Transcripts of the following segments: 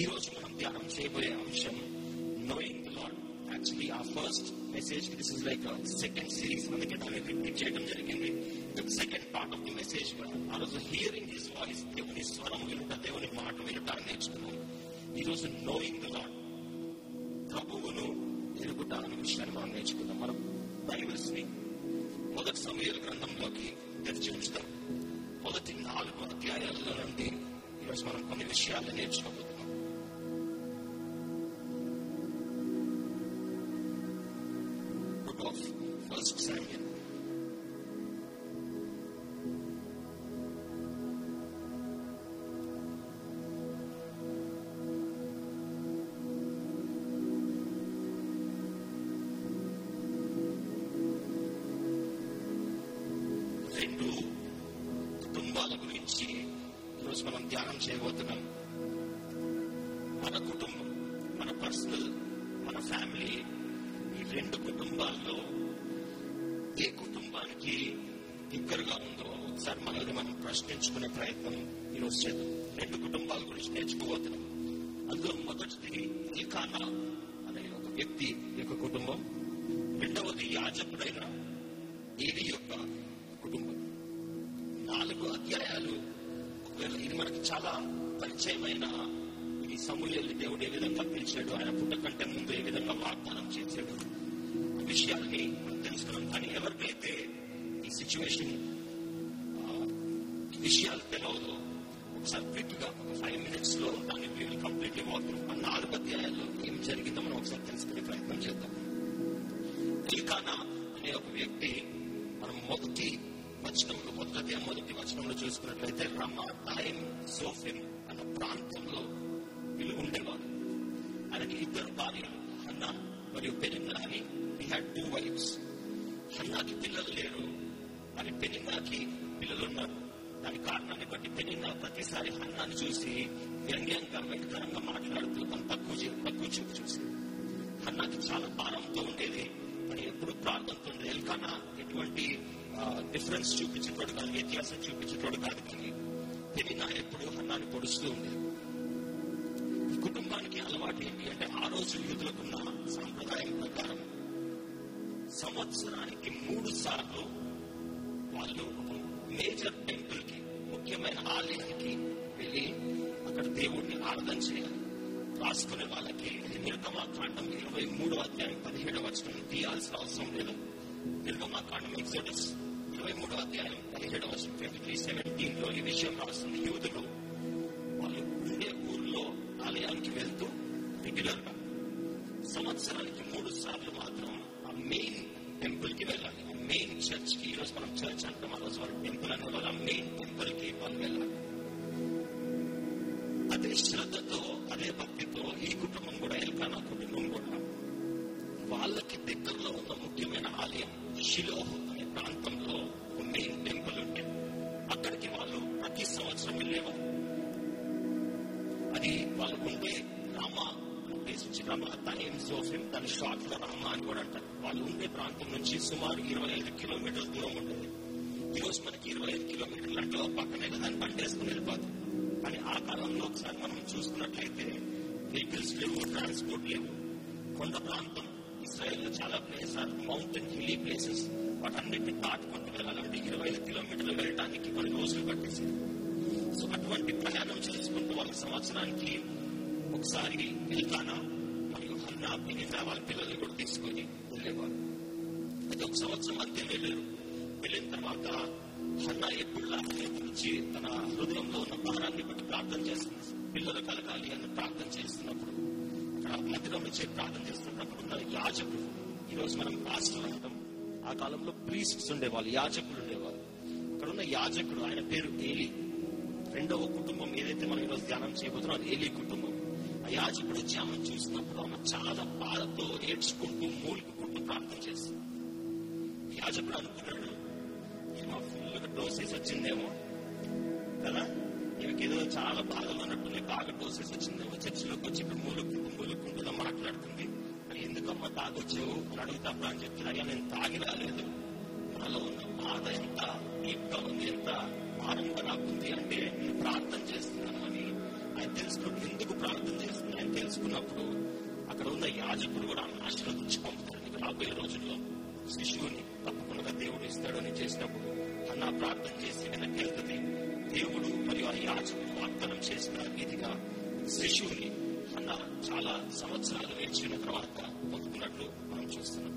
ఈ రోజు మనం ధ్యానం చేయబోయే అంశం నోయింగ్ ద లాడ్ యాక్చువల్లీ ఆ first message this is like second series అందుకే దాన్ని రిపీట్ చేయడం జరిగింది. Second part of the message ఆ రోజు హియరింగ్ హిస్ వాయిస్ దేవుని స్వరం వినుట దేవుని మాట వినుట అని నేర్చుకున్నాం. ఈ రోజు నోయింగ్ ద లాడ్ ప్రభువును ఎరుగుట అనే విషయాన్ని మనం నేర్చుకుందాం. మనం బైబిల్స్ని మొదటి సమయాల గ్రంథంలోకి తెరిచి ఉంచుతాం మొదటి నాలుగు అధ్యాయాలలో నుండి ఈరోజు మనం కొన్ని విషయాలు నేర్చుకోవాలి ఒక వ్యక్తి మనం మొదటి వచనంలో మొదటి మొదటి వచనంలో చూసుకున్నట్లయితే రమ టైం సోఫిన్ అన్న ప్రాంతంలో విలువ ఉండేవారు. ఆయనకి ఇద్దరు భార్యలు హన్నా మరియు పెనిన్నా అని. హీ హ్యాడ్ టూ వైఫ్స్ హన్నాకి పిల్లలు లేరు. మరి పెనిన్నాకి పిల్లలు ఉన్నారు. దాని కారణాన్ని బట్టి పెనిన్నా ప్రతిసారి హన్నాని చూసి వ్యంగ్యంగా వెంకటరంగా మాట్లాడుతూ తను తక్కువ తక్కువ చూపు చూసి హన్నాకి చాలా భారంతో ఉండేది. మరి ఎప్పుడు ప్రార్థనతో ఉండేది ఎటువంటి డిఫరెన్స్ చూపించేటోడు కాదు వ్యత్యాసం చూపించేటోడు కాదు కానీ పెనిన్నా ఎప్పుడు హన్నాని పొడుస్తూ ఉండేది ఈ కుటుంబానికి అలవాటు ఏంటి అంటే ఆ రోజు యూదులకున్న సాంప్రదాయం ప్రకారం సంవత్సరానికి మూడు సార్లు వాళ్ళు మేజర్ టెంపుల్కి ముఖ్యమైన ఆలయానికి వెళ్ళి అక్కడ దేవుడిని ఆరాధన చేయాలి. రాసుకునే వాళ్ళకి నిర్గమాకాండం ఇరవై మూడో అధ్యాయం పదిహేడవ వచనం తీయాల్సిన అవసరం లేదు. నిర్గమాకాండం ఎక్సోడస్ ఇరవై మూడో అధ్యాయం పదిహేడవ వచనం ట్వంటీ త్రీ సెవెంటీన్లో ఈ విషయం రాస్తుంది. యూదులు వాళ్ళు ఉండే ఊర్లో ఆలయానికి వెళ్తూ రెగ్యులర్గా సంవత్సరానికి మూడు సార్లు మాత్రం ఆ మెయిన్ టెంపుల్కి వెళ్ళాలి మెయిన్ చర్చ్కి ఈరోజు మనం చర్చ్ అంటాం ఆ రోజు వాళ్ళు నుంచి సుమారు ఇరవై ఐదు కిలోమీటర్ల దూరం ఉంటుంది. ఈ రోజు మనకి ఇరవై ఐదు కిలోమీటర్లు అంటే కదా పక్కనే దాన్ని బండేసుకుని వెళ్ళిపోతాం. కానీ ఆ కాలంలో ఒకసారి మనం చూసుకున్నట్లయితే వెహికల్స్ లేవు ట్రాన్స్పోర్ట్ లేవు. కొండ ప్రాంతం ఇస్రాయల్లో చాలా ప్లేస్ మౌంటైన్ హిల్లీ ప్లేసెస్ వాటన్నిటిని దాటుకుంటూ వెళ్ళాలంటే ఇరవై ఐదు కిలోమీటర్లు వెళ్ళడానికి కొన్ని రోజులు పట్టేసింది. సో అటువంటి ప్రయాణం చేసుకుంటూ వాళ్ళ సంవత్సరానికి ఒకసారి వెళ్తానా? మరియు హన్నా మిగతా వాళ్ళ పిల్లల్ని కూడా తీసుకొని వెళ్ళేవారు. అయితే ఒక సంవత్సరం అంతే వెళ్ళారు. వెళ్ళిన తర్వాత హన్నా ఎప్పుడు గురించి తన హృదయంలో ఉన్న భారాన్ని బట్టి ప్రార్థన చేస్తుంది పిల్లలు కలగాలి అని ప్రార్థన చేస్తున్నప్పుడు మధ్యలో నుంచి ప్రార్థన చేస్తున్నప్పుడు ఉన్న యాజకుడు ఈరోజు మనం పాస్టర్ అంటాం. ఆ కాలంలో ప్రీస్ట్స్ ఉండేవాళ్ళు యాజకులు ఉండేవాళ్ళు. అక్కడ ఉన్న యాజకుడు ఆయన పేరు ఏలి. రెండవ కుటుంబం ఏదైతే మనం ఈరోజు ధ్యానం చేయబోతున్నాం ఏలి కుటుంబం. ఆ యాజకుడు వచ్చి ఆమె చూసినప్పుడు ఆమె చాలా బాధతో ఏడ్చుకుంటూ మూలుగుకుంటూ ప్రార్థన చేస్తుంది. యాజకుడు అనుకున్నాడు ఈమె ఫుల్గా డోసేస్ వచ్చిందేమో. కదా? ఈమెకి చాలా బాధలు ఉన్నట్టుంది. బాగా డోసేస్ వచ్చిందేమో. చర్చిలోకి వచ్చి ఇప్పుడు మూలుక్కుంటూ మూలుక్కుంటూ మాట్లాడుతుంది. అని ఎందుకమ్మా తాగొచ్చావు? అని అడుగుతామా అని చెప్తున్నా అయ్యా నేను తాగి రాలేదు. నాలో ఉన్న బాధ ఎంత? డీప్గా ఉంది ఎంత? భారంగా నాకుంది అంటే నేను ప్రార్థన చేస్తున్నాను అని ఆయన తెలుసుకుని ఎందుకు ప్రార్థన చేస్తున్నాయని తెలుసుకున్నప్పుడు అక్కడ ఉన్న యాజకుడు కూడా ఆమెను ఆశీర్వదించి పంపుతారు రాబోయే రోజుల్లో శిశువుని తప్పకుండా దేవుడు ఇస్తాడని చేసినప్పుడు అన్న ప్రార్థన చేసి వెనక్కి వెళ్తుంది దేవుడు మరియు ఆ యాచకుడు వాగ్దానం చేసిన రీతిగా శిశువుని అన్న చాలా సంవత్సరాలు వేచిన తర్వాత పొందుకున్నట్లు మనం చూస్తున్నాం.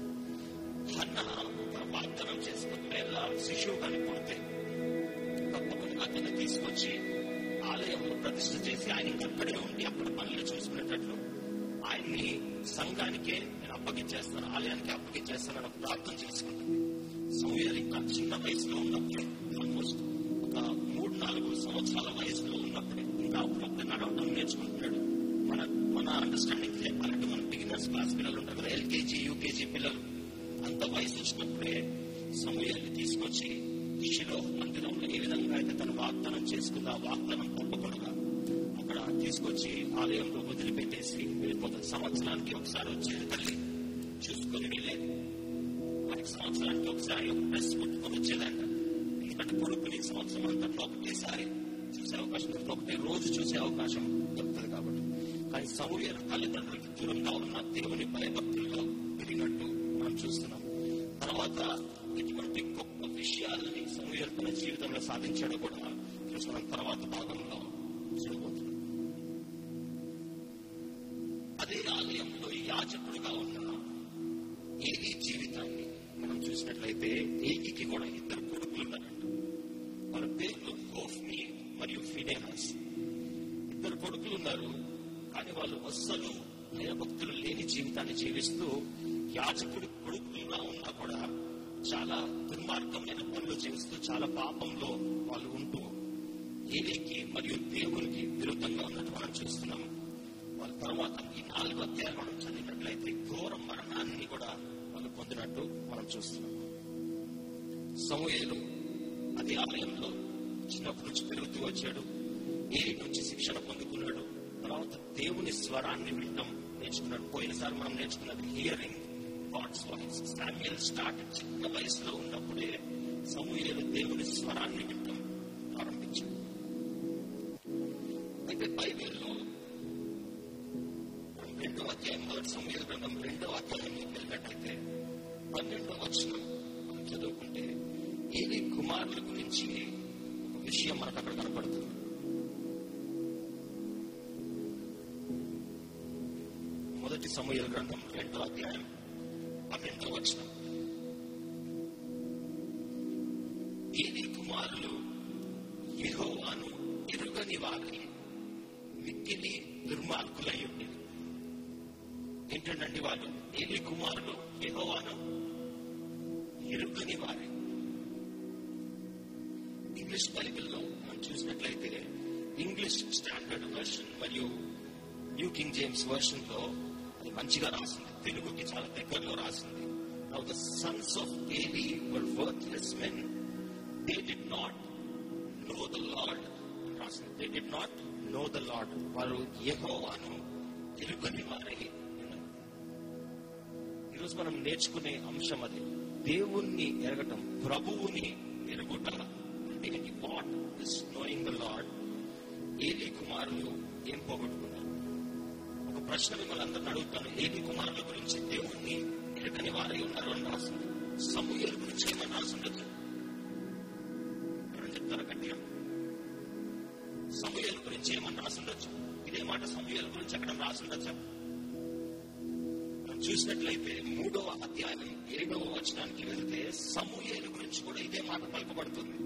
అన్న ఒక వాగ్దానం చేసుకున్న శిశువు కానీ పుడితే తప్పకుండా అతన్ని తీసుకొచ్చి ఆలయంలో ప్రతిష్ట చేసి ఆయన అక్కడే ఉండి అప్పుడు పనులు చూసుకునేటట్లు ఆయన్ని సంఘానికే అప్పగించేస్తాను ఆలయానికి అప్పగించేస్తానని ప్రార్థన చేసుకుంటుంది సమయాలు ఇంకా చిన్న వయసులో ఉన్నప్పుడే ఆల్మోస్ట్ ఒక మూడు నాలుగు సంవత్సరాల వయసులో ఉన్నప్పుడే ఇంకా అప్పుడప్పుడు నడవడం నేర్చుకుంటున్నాడు. మన మన అండర్స్టాండింగ్ చెప్పాలంటే మన బిగినర్స్ క్లాస్ పిల్లలు ఉంటారు కదా ఎల్కేజీ యూకేజీ పిల్లలు. అంత వయసు వచ్చినప్పుడే సమయాన్ని తీసుకొచ్చి శిలో మందిరంలో ఏ విధంగా అయితే తను వాగ్దానం చేసుకుందా వాగ్దానం తప్పకుండా అక్కడ తీసుకొచ్చి ఆలయంలో వదిలిపెట్టేసి వెళ్ళిపోతుంది సంవత్సరానికి ఒకసారి వచ్చేది తల్లి చూసుకొని వెళ్ళేది మనకి సంవత్సరానికి ఒకసారి ఒక డ్రెస్ కొట్టుకొని వచ్చేదంట ఎందుకంటే కొడుకుని సంవత్సరం అంతట్లో ఒకటేసారి చూసే అవకాశం దొరుకుతుంది ఒకటే రోజు చూసే అవకాశం దొరుకుతుంది కాబట్టి. కానీ సమూహ తల్లిదండ్రులకి దూరంగా ఉన్న దేవుని భయభక్తుల్లో పెరిగినట్టు మనం చూస్తున్నాం. తర్వాత ఇటువంటి గొప్ప విషయాలని సమూహ తన జీవితంలో సాధించాడు కూడా చూసిన తర్వాత భాగంలో చూడబోతున్నాం. అదే ఆలయంలో యాజకుడుగా ఉన్నాడు అయితే చూసినట్లయితే కూడా ఇద్దరు కొడుకులు ఉన్నారంట వాళ్ళ పేర్లు హోఫ్ని మరియు ఫినేహాస్. ఇద్దరు కొడుకులు ఉన్నారు కానీ వాళ్ళు అస్సలు భయభక్తులు లేని జీవితాన్ని జీవిస్తూ యాజకుడి కొడుకులుగా ఉన్నా కూడా చాలా దుర్మార్గమైన పనులు చేస్తూ చాలా పాపంలో వాళ్ళు ఉంటూ ఏలికి మరియు దేవునికి విరుద్ధంగా ఉన్నట్టు మనం చూస్తున్నాం. వాళ్ళ తర్వాత ఈ నాలుగు అధ్యాయాలు మనం చదివినట్లయితే ఘోర మరణాన్ని కూడా వాళ్ళు పొందినట్టు మనం చూస్తున్నాం. సమూహలు అది ఆలయంలో చిన్నప్పటి నుంచి పెరుగుతూ వచ్చాడు. ఏలి నుంచి శిక్షణ పొందుకున్నాడు. తర్వాత దేవుని స్వరాన్ని వినడం నేర్చుకున్నాడు. పోయినసారి మనం నేర్చుకున్నది hearing God's voice Samuel start చిన్న వయసులో ఉన్నప్పుడే సమూహలు దేవుని స్వరాన్ని వినడం ప్రారంభించాడు. అయితే బైబిల్లో మనం రెండో అధ్యాయం మొదటి సమూహ గ్రంథం రెండో అధ్యాయం వెళ్ళినట్లయితే పన్నెండో వచ్చినాం చదువుకుంటే ఏలి కుమారుల గురించి ఒక విషయం మనకు అక్కడ కనపడుతుంది. మొదటి సమూహ గ్రంథం రెండో అధ్యాయం పన్నెండో వచనం. ఏలి కుమారులు యహోవాను ఎరుగని వారిని మిక్కిలి దుర్మార్గులై ఉండేది ఏంటండి వాళ్ళు? ఏలి కుమారులు యహోవాను ఎరుగని వారి ఇంగ్లీష్ బైబిల్లో మనం చూసినట్లయితే ఇంగ్లీష్ స్టాండర్డ్ వర్షన్ మరియు న్యూ కింగ్ జేమ్స్ వర్షన్లో అది మంచిగా రాసింది తెలుగుకి చాలా దగ్గరలో రాసింది now the sons of Eli wor worthless men they did not know the lord రాసింది they did not know the lord వారు యెహోవాను ఎరుగని వారై ఉన్నారు ఈరోజు మనం నేర్చుకునే అంశం అది దేవుణ్ణి ఎరగటం ప్రభువుని ఎరుగుట అంటే what is knowing the lord Eli కుమారులు ఏం పోగొట్టుకున్నారు? ఒక ప్రశ్న మిమ్మల్ని అందరిని అడుగుతాను. ఏలి కుమారుల గురించి దేవుణ్ణి ఎరగని వారై ఉన్నారు అని రాసింది. సమూహల గురించి ఏమని రాసిండదు ఎవరైనా చెప్తారా గట్టిగా? సమూహల గురించి ఏమని రాసిండొచ్చు ఇదే మాట సమూహల గురించి ఎక్కడ రాసిండొచ్చా చూసినట్లయితే మూడవ అధ్యాయం ఏడవ వచనానికి వెళ్తే సమూహేలు గురించి కూడా ఇదే మాట పలుకబడుతుంది.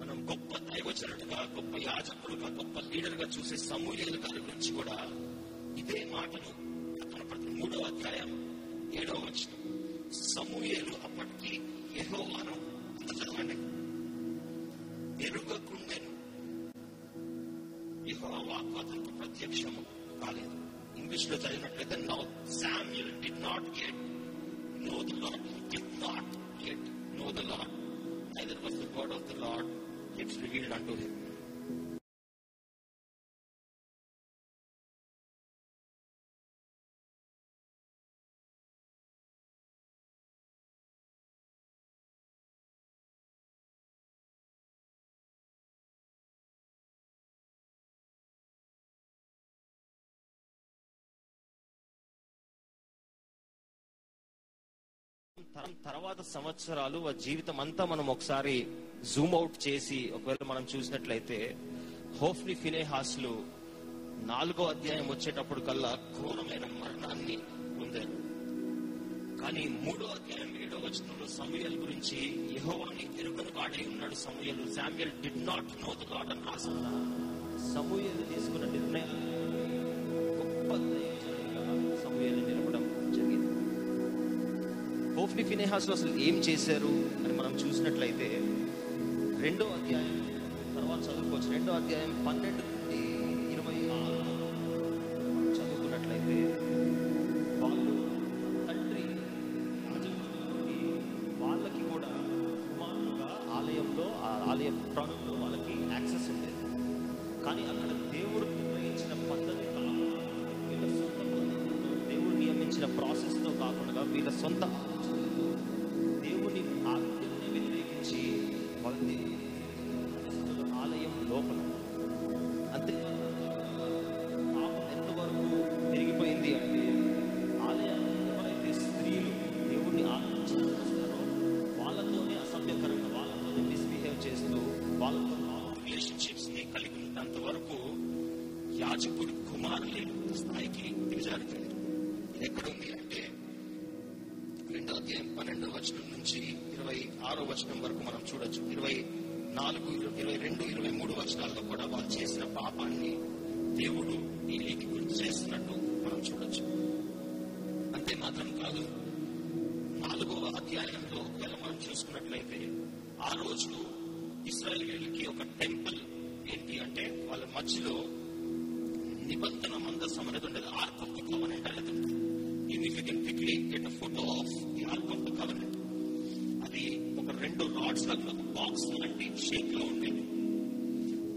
మనం గొప్ప దైవచనుడుగా గొప్ప యాజకుడుగా గొప్ప లీడర్గా చూసే సమూహేలు గారి గురించి కూడా ఇదే మాటలు కనపడుతుంది మూడవ అధ్యాయం ఏడవ వచనం. సమూహేలు అప్పటికి యెహోవాను అంత చదవండి ఎరుగకుండెను ఎహో వాక్వాతకు ప్రత్యక్షము కాలేదు. which the child had. Now Samuel did not yet know the Lord. Did not yet know the Lord. Neither was the word of the Lord yet revealed unto him. తర్వాత సంవత్సరాలు ఆ జీవితం అంతా మనం ఒకసారి జూమ్ అవుట్ చేసి ఒకవేళ మనం చూసినట్లయితే హోఫ్ని ఫినేహాస్లు నాలుగో అధ్యాయం వచ్చేటప్పుడు కల్లా ఘోరమైన మరణాన్ని పొందారు. కానీ మూడో అధ్యాయం ఏడో వచనంలో సమూయల్ గురించి యహోవాని ఎరుకను వాడే ఉన్నాడు సమూయలు. Samuel did not know the God అని రాసిన సమూయలు తీసుకున్న నిర్ణయం గొప్ప దైవజనుడిగా సమూయలు హోఫ్ని ఫినేహాస్లో అసలు ఏం చేశారు అని మనం చూసినట్లయితే రెండో అధ్యాయం తర్వాత చదువుకోవచ్చు. రెండో అధ్యాయం పన్నెండు నుండి ఇరవై ఆరు చదువుకున్నట్లయితే వాళ్ళు తండ్రి రాజుకి వాళ్ళకి కూడా కుమారులుగా ఆలయంలో ఆ ఆలయం ప్రాణంలో వాళ్ళకి యాక్సెస్ ఉండేది. కానీ అక్కడ దేవుడు నిర్ణయించిన పద్ధతి కాకుండా వీళ్ళ సొంత దేవుడు నియమించిన ప్రాసెస్తో కాకుండా వీళ్ళ సొంత చూసుకున్నట్లయితే ఆ రోజు వీళ్ళకి ఒక టెంపుల్ ఏంటి అంటే వాళ్ళ మధ్యలో నిబంధన మందసం అనేది ఉండేది ఆర్క్ ఆఫ్ ద కవనెంట్ అనేది ఉంటుంది you can quickly get a photo of the ark of అది ఒక రెండు రాడ్స్ లాగా ఒక బాక్స్ లాంటి షేప్లో ఉండేది.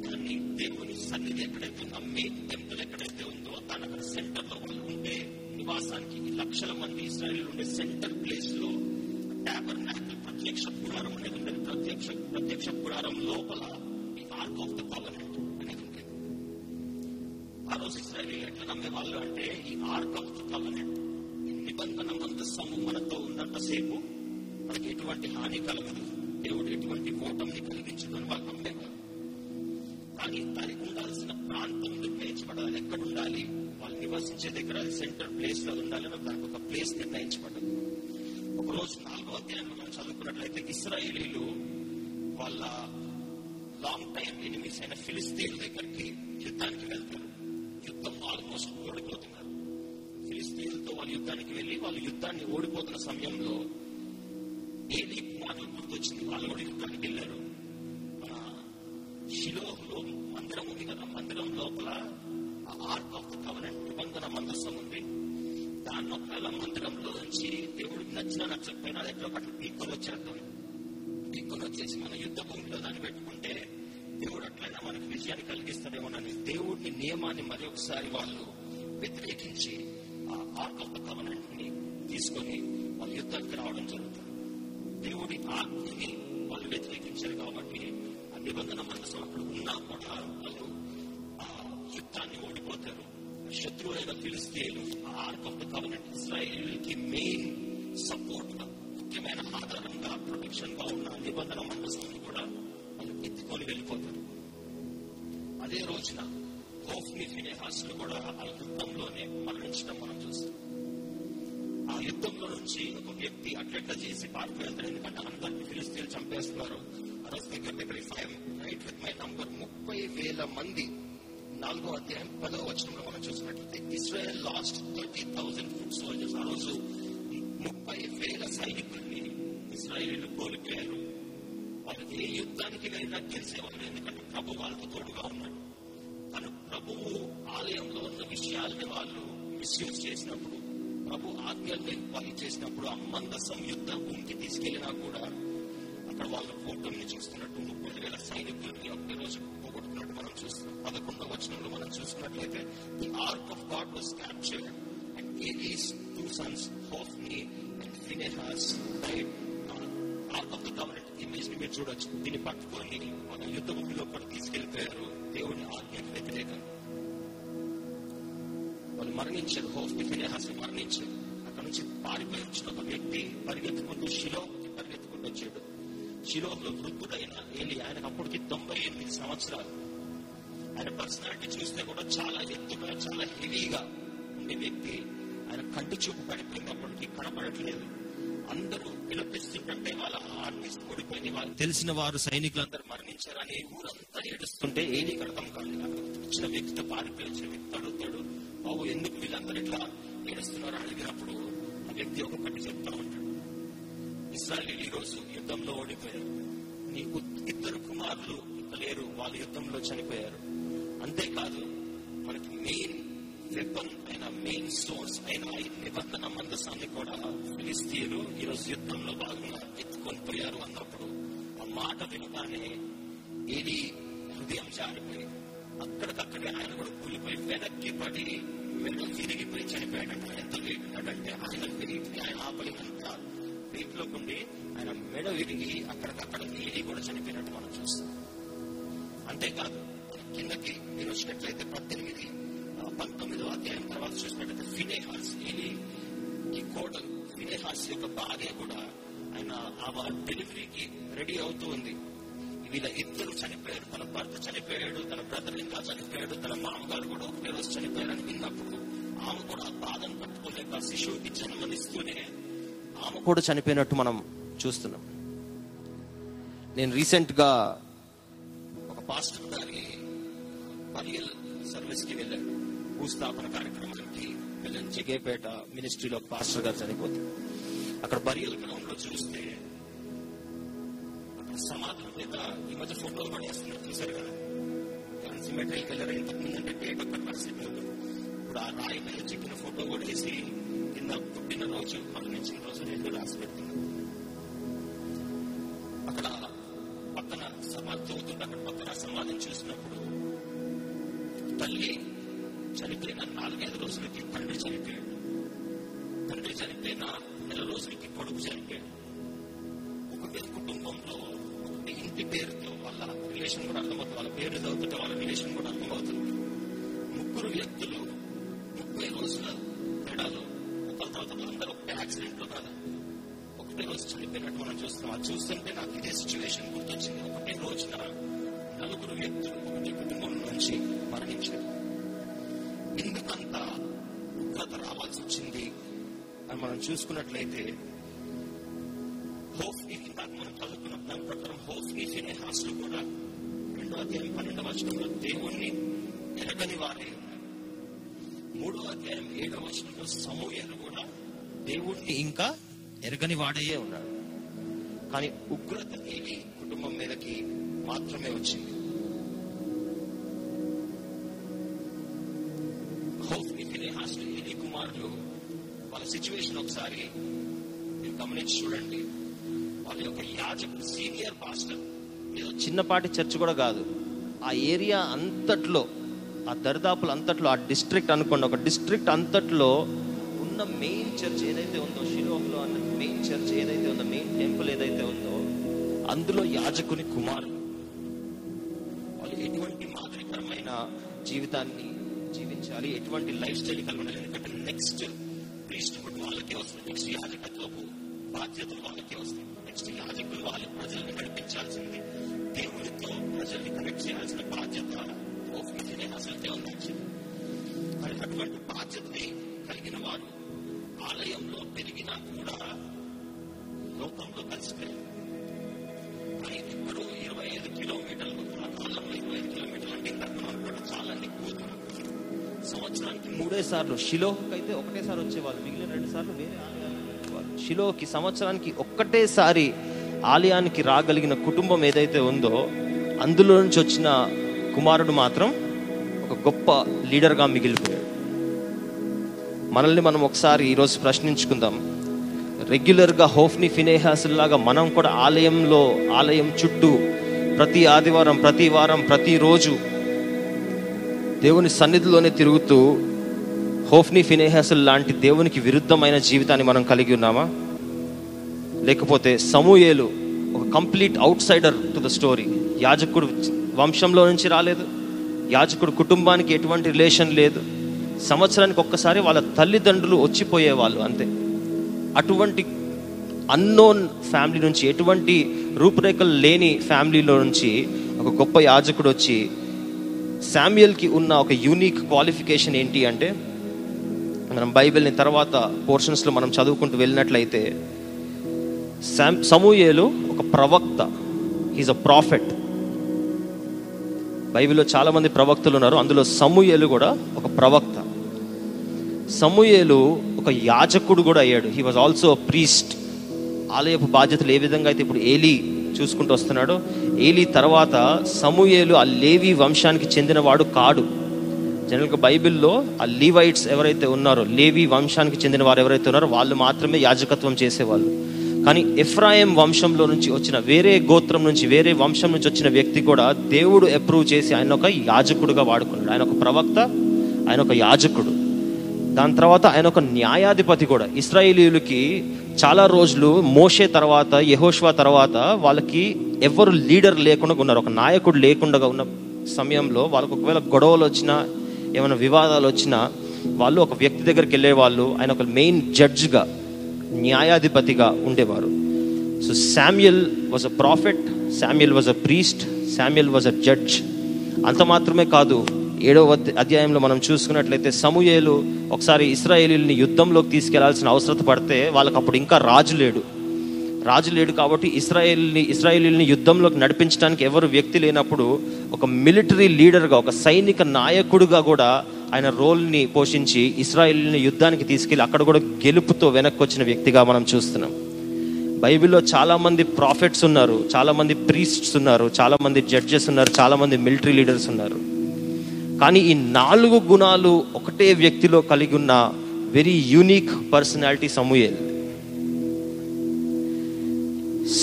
దాన్ని దేవుని సన్నిధి ఎక్కడైతే ఉందో మెయిన్ టెంపుల్ ఎక్కడైతే ఉందో దాని అక్కడ సెంటర్లో వాళ్ళు ఉండే నివాసానికి లక్షల మంది ఇస్రాయల్ ఉండే సెంటర్ ప్లేస్లో ట్యాబర్ ప్రత్యక్ష పురారం అనేది ఉండేది ప్రత్యక్ష ప్రత్యక్ష పురారం లోపల ఈ ఆర్క్ ఆఫ్ ద కవనెంట్ అనేది ఉండేది ఆ రోజు ఇస్రాయల్ ఎట్లా నమ్మేవాళ్ళు అంటే ఈ ఆర్క్ ఆఫ్ ద కవనెంట్ నిబంధన మందస్సము మనతో ఉన్నంతసేపు మనకి ఎటువంటి హాని కలగదు. దేవుడు ఎటువంటి ఓటమిని కలిగించదని వాళ్ళు నమ్మేవారు. కానీ దానికి ఉండాల్సిన ప్రాంతం నిర్ణయించబడాలి ఎక్కడ ఉండాలి? వాళ్ళు నివసించే దగ్గర సెంటర్ ప్లేస్లో ఉండాలని దానికి ఒక ప్లేస్ నిర్ణయించబడదు ఒక రోజు నాలుగో అధ్యాయంలో మనం చదువుకున్నట్లయితే ఇస్రాయేలీలు వాళ్ళ లాంగ్ టైం ఎనిమిస్ అయిన ఫిలిస్తీన్ దగ్గరికి యుద్ధానికి వెళ్తారు. యుద్ధం ఆల్మోస్ట్ ఓడిపోతున్నారు. ఫిలిస్తీన్లతో వాళ్ళు యుద్ధానికి వెళ్ళి వాళ్ళు యుద్ధాన్ని ఓడిపోతున్న సమయంలో ఏది మాటలు గుర్తొచ్చింది. వాళ్ళు కూడా యుద్ధానికి వెళ్ళారు. మన షిలోహ్లో మందిరం ఉంది కదా. మందిరం లోపల ఆర్ట్ ఆఫ్ ద కవనెంట్ నిబంధన మందస్సం ఉంది. దాన్ని ఒకవేళ మందిరంలో నుంచి దేవుడికి నచ్చినా నచ్చకపోయినా ఎట్లా ఎక్కడో పీక్కొని వచ్చేద్దాం పీక్కొని వచ్చేసి మన యుద్ధ భూమిలో దాన్ని పెట్టుకుంటే దేవుడు అట్లయినా మనకు విజయాన్ని కలిగిస్తాడేమోనని దేవుడిని నియమాన్ని మరి ఒకసారి వాళ్ళు వ్యతిరేకించి ఆ ఆర్క్ ఆఫ్ ద కవనెంట్ని తీసుకొని వాళ్ళు యుద్ధానికి రావడం జరుగుతుంది. దేవుడి ఆజ్ఞని వాళ్ళు వ్యతిరేకించారు కాబట్టి ఆ నిబంధన మనసు అప్పుడు ఉన్నా కూడా వాళ్ళు ఆ యుద్ధాన్ని ఓడిపోతారు. శత్రువులైన అయిన ఫిలిస్తీన్లు ఆ ఆర్క్ ఆఫ్ ద ఇస్రాయేల్కి మెయిన్ సపోర్ట్గా ముఖ్యమైన ఆధారంగా ప్రొటెక్షన్గా ఉన్న నిబంధన మనసుని కూడా వాళ్ళు ఎత్తుకొని వెళ్ళిపోతారు అదే రోజున కోఫ్ని ఫినేహాసులు కూడా ఆ యుద్ధంలోనే మరణించడం మనం చూస్తాం. ఆ యుద్ధంలో నుంచి ఒక వ్యక్తి అట్లెట్లా చేసి పారిపోయారు ఎందుకంటే అందరినీ ఫిలిస్తీన్లు చంపేస్తున్నారు. ఆ రోజు దగ్గర దగ్గర five right with my number ముప్పై వేల మంది నాలుగో అధ్యాయం పదో వచనంలో మనం చూసినట్లయితే Israel lost thirty thousand foot soldiers ఆ రోజు ముప్పై వేల సైనికుల్ని ఇస్రాయేలీలు కోల్పోయారు. వాళ్ళకి ఏ యుద్ధానికి వెళ్ళినా గెలిచేవాళ్ళు ఎందుకంటే ప్రభు వాళ్ళతో తోడుగా ఉన్నాడు. తను ప్రభువు ఆలయంలో ఉన్న విషయాల్ని వాళ్ళు మిస్యూజ్ చేసినప్పుడు ప్రభు ఆజ్ఞల్ని పని చేసినప్పుడు ఆ మందసం యుద్ధ భూమికి తీసుకెళ్ళినా కూడా అక్కడ వాళ్ళ ఫోటోని చూస్తున్నట్టు ముప్పై వేల సైనికుల్ని ఒకే రోజు మనం చూస్తున్నాం పదకొండవ వచనంలో మనం చూసినట్లయితే the ark of God was captured and Eli's two sons Hophni and Phinehas died ark of the covenant ఇమేజ్ని మీరు చూడొచ్చు. దీన్ని పట్టుకొని మన యుద్ధ భూమిలో కూడా తీసుకెళ్ళిపోయారు దేవుని ఆజ్ఞకు వ్యతిరేకంగా వాళ్ళు మరణించారు. హోఫ్ని ఫినెహాస్ మరణించారు. అక్కడ నుంచి పారిపోయి వచ్చిన ఒక వ్యక్తి పరిగెత్తుకుంటూ శిలోకి పరిగెత్తుకుంటూ వచ్చాడు. శిలోలో వృద్ధుడైన ఏలి ఆయనకు అప్పటికి తొంభై ఎనిమిది సంవత్సరాలు. ఆయన పర్సనాలిటీ చూస్తే కూడా చాలా ఎత్తుగా చాలా హెవీగా ఉండే వ్యక్తి. ఆయన కంటి చూపు పడిపోయినప్పటికీ కనపడట్లేదు. అందరూ పిలపిస్తుంటే వాళ్ళ ఆర్మీస్ కూడిపోయింది వాళ్ళు తెలిసిన వారు సైనికులందరూ మరణించారని ఊరంతా ఏడుస్తుంటే ఏది కడతాం కాదు వచ్చిన వ్యక్తితో పారిపోయి వచ్చిన వ్యక్తి అడుగుతాడు బాబు ఎందుకు వీళ్ళందరూ ఇట్లా ఏడుస్తున్నారు? అడిగినప్పుడు ఆ వ్యక్తి కట్టి చెప్తా ఉంటాడు. ఇస్రాయల్ ఈ రోజు యుద్ధంలో ఓడిపోయారు. నీకు ఇద్దరు కుమారులు లేరు. వాళ్ళు యుద్ధంలో చనిపోయారు. అంతేకాదు మనకి మెయిన్ వెపన్ అయిన మెయిన్ సోర్స్ అయిన నిబంధన మందసాన్ని కూడా ఫిలిస్తీన్లు ఈరోజు యుద్ధంలో భాగంగా ఎత్తుకొని పోయారు అన్నప్పుడు ఆ మాట వినగానే ఏది హృదయం జారిపోయి అక్కడికక్కడే ఆయన కూడా కూలిపోయి వెనక్కి పడి మెడ విరిగిపోయి చనిపోయాడంట. ఎంత వేగినాడంటే ఆయన విరిగి ఆయన ఆపలినంత వీటిలో ఉండి ఆయన మెడ విరిగి అక్కడికక్కడ ఏది కూడా చనిపోయినట్టు మనం చూస్తాం. అంతేకాదు కిందకి మీరు వచ్చినట్లయితే పద్దెనిమిది పంతొమ్మిదో అధ్యాయం తర్వాత చూసినట్లయితే ఫినేహాస్ ఇది ఈ కోడలు ఫినేహాస్ యొక్క భార్య కూడా ఆయన ఆమె డెలివరీకి రెడీ అవుతూ ఉంది. వీళ్ళ ఇద్దరు చనిపోయారు. తన భర్త చనిపోయాడు. తన బ్రదర్ ఇంకా చనిపోయాడు. తన మామగారు కూడా ఒకటే రోజు చనిపోయారని విన్నప్పుడు ఆమె కూడా బాధను పట్టుకోలేక శిశువుకి జన్మనిస్తూనే ఆమె కూడా చనిపోయినట్టు మనం చూస్తున్నాం. నేను రీసెంట్గా ఒక పాస్టర్ గారి బరియల్ సర్వీస్కి వెళ్ళాడు భూస్థాపన కార్యక్రమానికి వెళ్ళాను జగేపేట మినిస్ట్రీలో పాస్టర్ గారు చనిపోతే అక్కడ బరియల్ గ్రౌండ్లో చూస్తే అక్కడ సమాధుల మీద ఈ మధ్య ఫోటోలు పడేస్తున్నారు చూసారు కదా? సిమెట్రీకి కలర్ ఇంతకు ముందు అంటే డేట్ ఒక్క పరిస్థితి ఇప్పుడు ఆ రాయి మీద చెక్కిన ఫోటో కూడా వేసి కింద పుట్టిన రోజు మరణించిన రోజు రెండు రాసి పెడుతున్నారు. నాలుగైదు రోజులకి తండ్రి చనిపోయాడు. తండ్రి చనిపోయిన నెల రోజులకి కొడుకు చనిపోయాడు. ఒకటే కుటుంబంలో ఒకటి ఇంటి పేరుతో వాళ్ళ రిలేషన్ కూడా అర్థమవుతుంది. వాళ్ళ పేరు చదువుతుంటే వాళ్ళ రిలేషన్ కూడా అర్థమవుతుంది. ముగ్గురు వ్యక్తులు ముప్పై రోజుల తేడాలో ఒకరి తర్వాత అందరూ ఒకటే యాక్సిడెంట్లో కదా. ఒకటే రోజు చనిపోయినట్టు మనం చూస్తున్నాం. అది చూస్తుంటే నాకు ఇదే సిచ్యువేషన్ గుర్తొచ్చింది. ఒకటే రోజున నలుగురు వ్యక్తులు ఒకటి కుటుంబం నుంచి మరణించారు. ఎందుకంత ఉగ్రత రావాల్సి వచ్చింది. అని మనం చూసుకున్నట్లయితే హోఫ్ ఇందాక మనం చదువుకున్న దాని ప్రకారం హోఫ్ అనే హాస్టల్ కూడా రెండో అధ్యాయం పన్నెండవ వచనంలో దేవుణ్ణి ఎరగని వారే మూడో అధ్యాయం ఏడవ వచనంలో సమూహలు కూడా దేవుణ్ణి ఇంకా ఎరగని వాడయ్యే ఉన్నాడు కానీ ఉగ్రత ఏమి కుటుంబం మీదకి మాత్రమే వచ్చింది. కుమారులు వాళ్ళ సిచ్యువేషన్ ఒకసారి మీరు గమనించి చూడండి. వాళ్ళ యొక్క యాజకుడు సీనియర్ పాస్టర్ ఏదో చిన్నపాటి చర్చ్ కూడా కాదు. ఆ ఏరియా అంతట్లో ఆ దరిదాపులు అంతట్లో ఆ డిస్ట్రిక్ట్ అనుకోండి ఒక డిస్ట్రిక్ట్ అంతట్లో ఉన్న మెయిన్ చర్చ్ ఏదైతే ఉందో షిలోహ్లో అన్న మెయిన్ చర్చ్ ఏదైతే ఉందో మెయిన్ టెంపుల్ ఏదైతే ఉందో అందులో యాజకుని కుమారులు. వాళ్ళు ఎటువంటి మాదిరికరమైన జీవితాన్ని జీవించాలి ఎటువంటి లైఫ్ స్టైల్ కలిగి ఉండాలి ఎందుకంటే నెక్స్ట్ ప్రీస్ట్హుడ్ వాళ్ళకే వస్తుంది. నెక్స్ట్ యాజకత్వపు బాధ్యతలు వాళ్ళకే వస్తాయి. నెక్స్ట్ యాజకులు వాళ్ళ ప్రజల్ని నడిపించాల్సింది దేవుడితో ప్రజల్ని కనెక్ట్ చేయాల్సిన బాధ్యత ఓఫీసీనే అసలుకే ఉంది మరి అటువంటి బాధ్యతని కలిగిన వారు ఆలయంలో పెరిగినా కూడా లోకంలో కలిసిపోయారు సార్లు షిలోహ్కి అయితే ఒకటేసారి వచ్చేవాళ్ళు మిగిలిన రెండు సార్లు వేరే ఆలయాలకు షిలోహ్కి సంవత్సరానికి ఒక్కటేసారి ఆలయానికి రాగలిగిన కుటుంబం ఏదైతే ఉందో అందులో నుంచి వచ్చిన కుమారుడు మాత్రం ఒక గొప్ప లీడర్గా మిగిలిపోయాడు. మనల్ని మనం ఒకసారి ఈరోజు ప్రశ్నించుకుందాం. రెగ్యులర్గా హోఫ్ని ఫినేహాస్ లాగా మనం కూడా ఆలయంలో ఆలయం చుట్టూ ప్రతి ఆదివారం ప్రతి వారం ప్రతిరోజు దేవుని సన్నిధిలోనే తిరుగుతూ హోఫ్ని ఫినేహాసుల్ లాంటి దేవునికి విరుద్ధమైన జీవితాన్ని మనం కలిగి ఉన్నామా? లేకపోతే సమూయేలు ఒక complete outsider to the story. యాజకుడు వంశంలో నుంచి రాలేదు. యాజకుడు కుటుంబానికి ఎటువంటి రిలేషన్ లేదు. సంవత్సరానికి ఒక్కసారి వాళ్ళ తల్లిదండ్రులు వచ్చిపోయేవాళ్ళు అంతే. అటువంటి అన్నోన్ ఫ్యామిలీ నుంచి ఎటువంటి రూపురేఖలు లేని ఫ్యామిలీలో నుంచి ఒక గొప్ప యాజకుడు వచ్చి శామ్యుయల్కి ఉన్న ఒక యూనిక్ క్వాలిఫికేషన్ ఏంటి అంటే మనం బైబిల్ని తర్వాత పోర్షన్స్లో మనం చదువుకుంటూ వెళ్ళినట్లయితే సమూయేలు ఒక ప్రవక్త. ఈజ్ అ ప్రాఫెట్ బైబిల్లో చాలామంది ప్రవక్తలు ఉన్నారు. అందులో సమూయేలు కూడా ఒక ప్రవక్త. సమూయేలు ఒక యాజకుడు కూడా అయ్యాడు. హీ వాజ్ ఆల్సో ప్రీస్ట్ ఆలయపు బాధ్యతలు ఏ విధంగా అయితే ఇప్పుడు ఏలీ చూసుకుంటూ వస్తున్నాడో ఏలీ తర్వాత సమూయేలు ఆ లేవి వంశానికి చెందినవాడు కాడు. జనరల్గా బైబిల్లో ఆ లీవైట్స్ ఎవరైతే ఉన్నారో లేవి వంశానికి చెందిన వారు ఎవరైతే ఉన్నారో వాళ్ళు మాత్రమే యాజకత్వం చేసేవాళ్ళు. కానీ ఎఫ్రాయిం వంశంలో నుంచి వచ్చిన వేరే గోత్రం నుంచి వేరే వంశం నుంచి వచ్చిన వ్యక్తి కూడా దేవుడు అప్రూవ్ చేసి ఆయన ఒక యాజకుడుగా వాడుకున్నాడు. ఆయన ఒక ప్రవక్త ఆయన ఒక యాజకుడు. దాని తర్వాత ఆయన ఒక న్యాయాధిపతి కూడా. ఇస్రాయేలీలకి చాలా రోజులు మోషే తర్వాత యహోష్వా తర్వాత వాళ్ళకి ఎవరు లీడర్ లేకుండా ఉన్నారు. ఒక నాయకుడు లేకుండా ఉన్న సమయంలో వాళ్ళకు ఒకవేళ గొడవలు వచ్చినా ఏమైనా వివాదాలు వచ్చినా వాళ్ళు ఒక వ్యక్తి దగ్గరికి వెళ్ళే వాళ్ళు ఆయన ఒక మెయిన్ జడ్జ్గా న్యాయాధిపతిగా ఉండేవారు. So Samuel was a prophet Samuel was a priest Samuel was a judge అంత మాత్రమే కాదు ఏడవ అధ్యాయంలో మనం చూసుకున్నట్లయితే సమూయేలు ఒకసారి ఇస్రాయేలీని యుద్ధంలోకి తీసుకెళ్ళాల్సిన అవసరత పడితే వాళ్ళకి అప్పుడు ఇంకా రాజు లేడు. రాజు లేడు కాబట్టి ఇస్రాయేల్ని ఇస్రాయేలీని యుద్ధంలోకి నడిపించడానికి ఎవరు వ్యక్తి లేనప్పుడు ఒక మిలిటరీ లీడర్గా ఒక సైనిక నాయకుడుగా కూడా ఆయన రోల్ని పోషించి ఇస్రాయిల్ని యుద్ధానికి తీసుకెళ్ళి అక్కడ కూడా గెలుపుతో వెనక్కి వచ్చిన వ్యక్తిగా మనం చూస్తున్నాం. బైబిల్లో చాలామంది ప్రాఫిట్స్ ఉన్నారు చాలామంది ప్రీస్ట్స్ ఉన్నారు చాలామంది జడ్జెస్ ఉన్నారు చాలామంది మిలిటరీ లీడర్స్ ఉన్నారు. కానీ ఈ నాలుగు గుణాలు ఒకటే వ్యక్తిలో కలిగి ఉన్న very unique personality Samuel.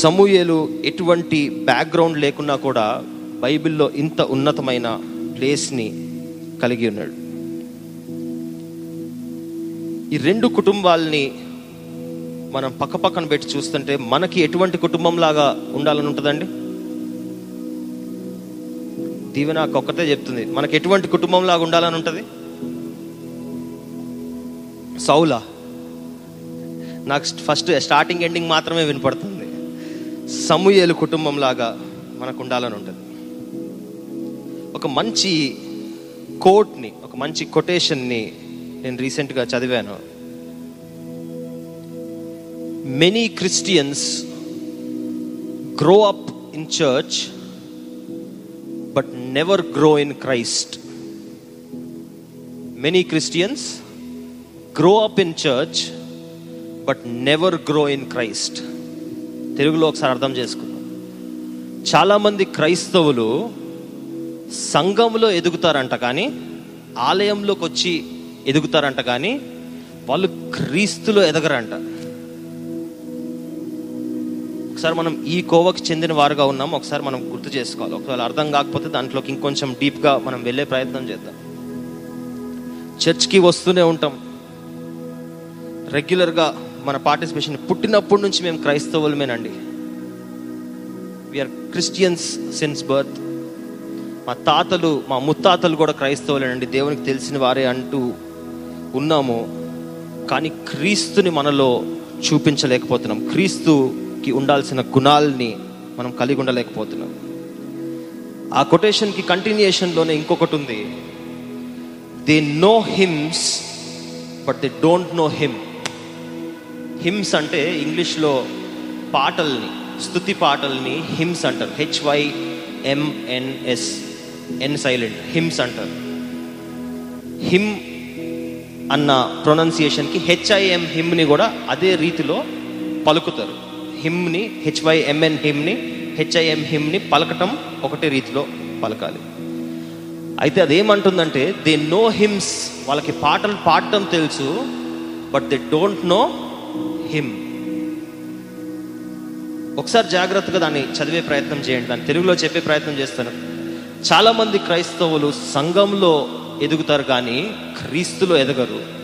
Samuel ఎటువంటి బ్యాక్గ్రౌండ్ లేకున్నా కూడా బైబిల్లో ఇంత ఉన్నతమైన ప్లేస్ని కలిగి ఉన్నాడు. ఈ రెండు కుటుంబాల్ని మనం పక్క పక్కన పెట్టి చూస్తుంటే మనకి ఎటువంటి కుటుంబం లాగా ఉండాలని ఉంటుందండి? దీవెన నాకు ఒక్కటే చెప్తుంది. మనకి ఎటువంటి కుటుంబం లాగా ఉండాలని ఉంటుంది? సౌలా నాకు ఫస్ట్ స్టార్టింగ్ ఎండింగ్ మాత్రమే వినపడుతుంది. సమూయేలు కుటుంబంలాగా మనకు ఉండాలని ఉంటుంది. ఒక మంచి కోట్ని ఒక మంచి కొటేషన్ని నేను రీసెంట్గా చదివాను. Many Christians grow up in church but never grow in Christ many Christians grow up in church but never grow in Christ తెలుగులో ఒకసారి అర్థం చేసుకుందాం. చాలామంది క్రైస్తవులు సంఘంలో ఎదుగుతారంట కానీ ఆలయంలోకి వచ్చి ఎదుగుతారంట కానీ వాళ్ళు క్రీస్తులో ఎదగరంట. ఒకసారి మనం ఈ కోవకి చెందిన వారుగా ఉన్నాం. ఒకసారి మనం గుర్తు చేసుకోవాలి. ఒకవేళ అర్థం కాకపోతే దాంట్లోకి ఇంకొంచెం డీప్గా మనం వెళ్ళే ప్రయత్నం చేద్దాం. చర్చ్కి వస్తూనే ఉంటాం. రెగ్యులర్గా మన పార్టిసిపేషన్ పుట్టినప్పటి నుంచి మేము క్రైస్తవులమేనండి. We are Christians since birth మా తాతలు మా ముత్తాతలు కూడా క్రైస్తవులేనండి. దేవునికి తెలిసిన వారే అంటూ ఉన్నాము. కానీ క్రీస్తుని మనలో చూపించలేకపోతున్నాం. క్రీస్తుకి ఉండాల్సిన గుణాలని మనం కలిగి ఉండలేకపోతున్నాం. ఆ కొటేషన్కి కంటిన్యూషన్లోనే ఇంకొకటి ఉంది. They know hymns but they don't know him hymns అంటే ఇంగ్లీష్లో పాటల్ని స్థుతి పాటల్ని హిమ్స్ అంటారు. H Y M N S N silent hymns అంటారు. హిమ్ అన్న ప్రొనౌన్సియేషన్కి హెచ్ఐఎం హిమ్ని కూడా అదే రీతిలో పలుకుతారు. హిమ్ని హెచ్వైఎంఎన్ హిమ్ని హెచ్ఐఎం హిమ్ని పలకటం ఒకటే రీతిలో పలకాలి. అయితే అదేమంటుందంటే దే నో హిమ్స్ వాళ్ళకి పాటలు పాడటం తెలుసు but they don't know him ఒకసారి జాగ్రత్తగా దాన్ని చదివే ప్రయత్నం చేయండి. దాన్ని తెలుగులో చెప్పే ప్రయత్నం చేస్తాను. చాలామంది క్రైస్తవులు సంఘంలో ఎదుగుతారు కానీ క్రీస్తులో ఎదగరు.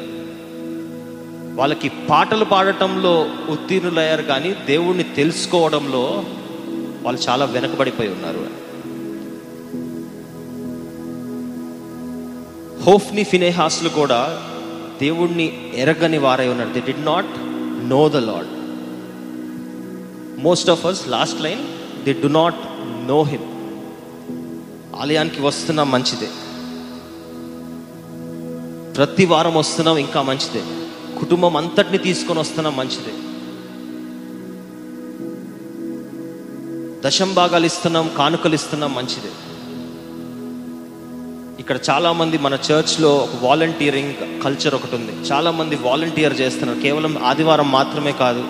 వాళ్ళకి పాటలు పాడటంలో ఉత్తీర్ణులయ్యారు కానీ దేవుణ్ణి తెలుసుకోవడంలో వాళ్ళు చాలా వెనకబడిపోయి ఉన్నారు. హోఫ్ని ఫినేహాస్లు కూడా దేవుణ్ణి ఎరగని వారై ఉన్నారు. They did not know the lord most of us last line they do not know him ఆలయానికి వస్తున్నాం మంచిదే. ప్రతి వారం వస్తున్నాం ఇంకా మంచిదే. కుటుంబం అంతటిని తీసుకొని వస్తున్నాం మంచిదే. దశం భాగాలు ఇస్తున్నాం కానుకలు ఇస్తున్నాం మంచిదే. ఇక్కడ చాలామంది మన చర్చ్లో ఒక వాలంటీరింగ్ కల్చర్ ఒకటి ఉంది. చాలామంది వాలంటీర్ చేస్తున్నారు. కేవలం ఆదివారం మాత్రమే కాదు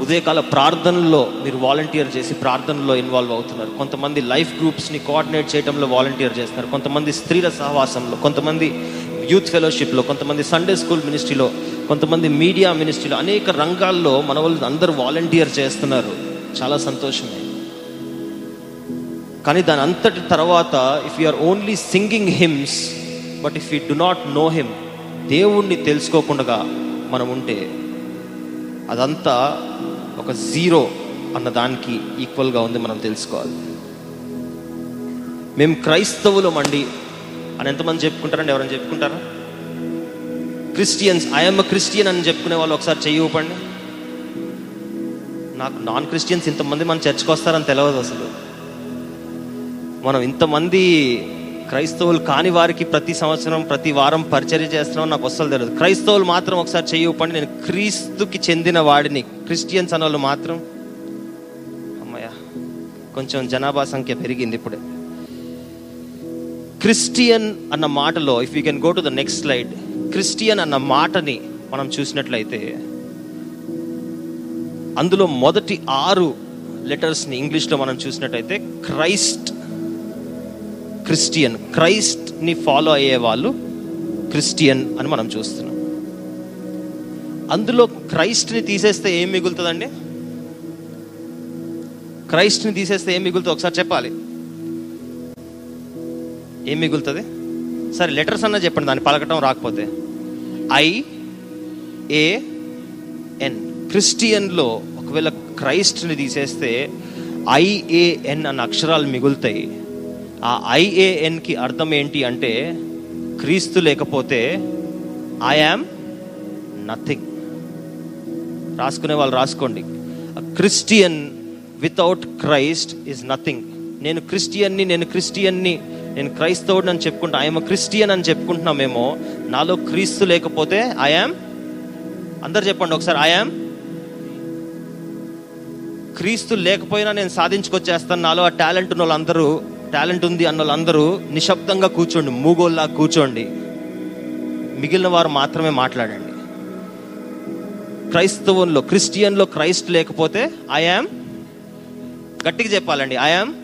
ఉదయకాల ప్రార్థనల్లో మీరు వాలంటీర్ చేసి ప్రార్థనలో ఇన్వాల్వ్ అవుతున్నారు. కొంతమంది లైఫ్ గ్రూప్స్ని కోఆర్డినేట్ చేయడంలో వాలంటీర్ చేస్తున్నారు. కొంతమంది స్త్రీల సహవాసంలో కొంతమంది యూత్ ఫెలోషిప్లో కొంతమంది సండే స్కూల్ మినిస్ట్రీలో కొంతమంది మీడియా మినిస్ట్రీలో అనేక రంగాల్లో మన వాళ్ళు అందరూ వాలంటీర్ చేస్తున్నారు. చాలా సంతోషమే. కానీ దాని అంతటి తర్వాత if you are only singing hymns but if you do not know him దేవుణ్ణి తెలుసుకోకుండా మనం ఉంటే అదంతా ఒక జీరో అన్న దానికి ఈక్వల్గా ఉంది మనం తెలుసుకోవాలి. మేము క్రైస్తవులం అండి అని ఎంతమంది చెప్పుకుంటారండి? ఎవరైనా చెప్పుకుంటారా? క్రిస్టియన్స్ ఐఎమ్ క్రిస్టియన్ అని చెప్పుకునే వాళ్ళు ఒకసారి చెయ్యి ఊపండి. నాకు నాన్ క్రిస్టియన్స్ ఇంతమంది మన చర్చ్కి వస్తారని తెలియదు అసలు. మనం ఇంతమంది క్రైస్తవులు కాని వారికి ప్రతి సంవత్సరం ప్రతి వారం పరిచర్య చేస్తున్నాం నాకు అస్సలు తెలియదు క్రైస్తవులు మాత్రం ఒకసారి చెయ్యి నేను క్రీస్తుకి చెందిన వాడిని. క్రిస్టియన్స్ అన్న వాళ్ళు మాత్రం అమ్మయ్యా కొంచెం జనాభా సంఖ్య పెరిగింది ఇప్పుడే. క్రిస్టియన్ అన్న మాటలో if you can go to the next slide Christian అన్న మాటని మనం చూసినట్లయితే అందులో మొదటి ఆరు లెటర్స్ని ఇంగ్లీష్లో మనం చూసినట్టయితే క్రైస్ట్ క్రిస్టియన్. క్రైస్ట్ని ఫాలో అయ్యే వాళ్ళు క్రిస్టియన్ అని మనం చూస్తున్నాం. అందులో క్రైస్ట్ని తీసేస్తే ఏం మిగులుతుందండి? క్రైస్ట్ని తీసేస్తే ఏం మిగులుతుంది ఒకసారి చెప్పాలి. ఏం మిగులుతుంది? సరే లెటర్స్ అన్న చెప్పండి దాన్ని పలకటం రాకపోతే. ఐ ఏ ఎన్. క్రిస్టియన్లో ఒకవేళ క్రైస్ట్ని తీసేస్తే ఐఏఎన్ అన్న అక్షరాలు మిగులుతాయి. ఆ ఐఏఎన్కి అర్థం ఏంటి అంటే క్రీస్తు లేకపోతే ఐ యామ్ నథింగ్ రాసుకునే వాళ్ళు రాసుకోండి. Christian without Christ is nothing నేను క్రిస్టియన్ని నేను క్రిస్టియన్ని నేను క్రైస్తవుడిని అని చెప్పుకుంటా ఐఎమ్ క్రిస్టియన్ అని చెప్పుకుంటున్నామేమో నాలో క్రీస్తు లేకపోతే ఐఆమ్ అందరు చెప్పండి ఒకసారి ఐఆమ్ క్రీస్తు లేకపోయినా నేను సాధించుకొచ్చేస్తాను నాలో ఆ టాలెంట్ ఉన్న వాళ్ళందరూ టాలెంట్ ఉంది అన్న వాళ్ళందరూ నిశ్శబ్దంగా కూర్చోండి మూగోల్లా కూర్చోండి. మిగిలిన వారు మాత్రమే మాట్లాడండి. క్రైస్తవంలో క్రిస్టియన్లో క్రైస్ట్ లేకపోతే ఐఆమ్ గట్టిగా చెప్పాలండి ఐఆమ్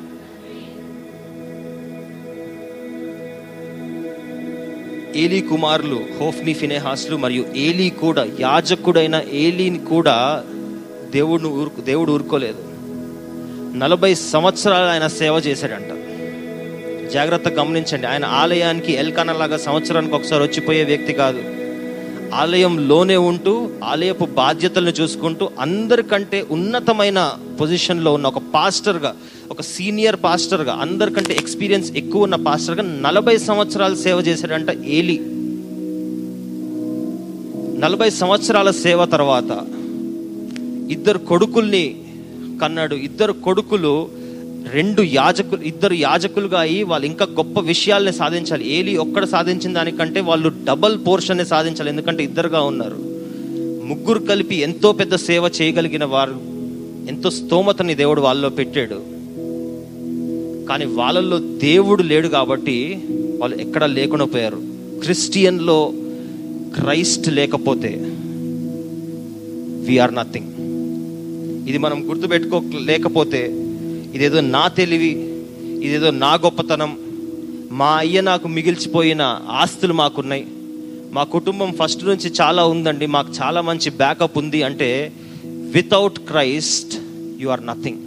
ఏలీ కుమారులు హోఫ్ని ఫినేహాస్లు మరియు ఏలీ కూడా యాజకుడైన ఏలీని కూడా దేవుడు ఊరుకు దేవుడు ఊరుకోలేదు. నలభై సంవత్సరాలు ఆయన సేవ చేశాడంట. జాగ్రత్త గమనించండి. ఆయన ఆలయానికి ఎల్కానా లాగా సంవత్సరానికి ఒకసారి వచ్చిపోయే వ్యక్తి కాదు. ఆలయంలోనే ఉంటూ ఆలయపు బాధ్యతలను చూసుకుంటూ అందరికంటే ఉన్నతమైన పొజిషన్లో ఉన్న ఒక పాస్టర్గా ఒక సీనియర్ పాస్టర్గా అందరికంటే ఎక్స్పీరియన్స్ ఎక్కువ ఉన్న పాస్టర్గా నలభై సంవత్సరాలు సేవ చేశాడంట ఏలి. నలభై సంవత్సరాల సేవ తర్వాత ఇద్దరు కొడుకుల్ని కన్నాడు. ఇద్దరు కొడుకులు రెండు యాజకులు ఇద్దరు యాజకులుగా అయి వాళ్ళు ఇంకా గొప్ప విషయాల్ని సాధించాలి. ఏలి ఒక్కడ సాధించిన దానికంటే వాళ్ళు డబల్ పోర్షన్ని సాధించాలి. ఎందుకంటే ఇద్దరుగా ఉన్నారు. ముగ్గురు కలిపి ఎంతో పెద్ద సేవ చేయగలిగిన వారు ఎంతో స్తోమతని దేవుడు వాళ్ళలో పెట్టాడు. కానీ వాళ్ళల్లో దేవుడు లేడు కాబట్టి వాళ్ళు ఎక్కడ లేకుండా పోయారు. క్రిస్టియన్లో క్రైస్ట్ లేకపోతే వీఆర్ నథింగ్ ఇది మనం గుర్తుపెట్టుకో లేకపోతే ఇదేదో నా తెలివి ఇదేదో నా గొప్పతనం. మా అయ్య నాకు మిగిల్చిపోయిన ఆస్తులు మాకున్నాయి. మా కుటుంబం ఫస్ట్ నుంచి చాలా ఉందండి మాకు చాలా మంచి బ్యాకప్ ఉంది అంటే without Christ you are nothing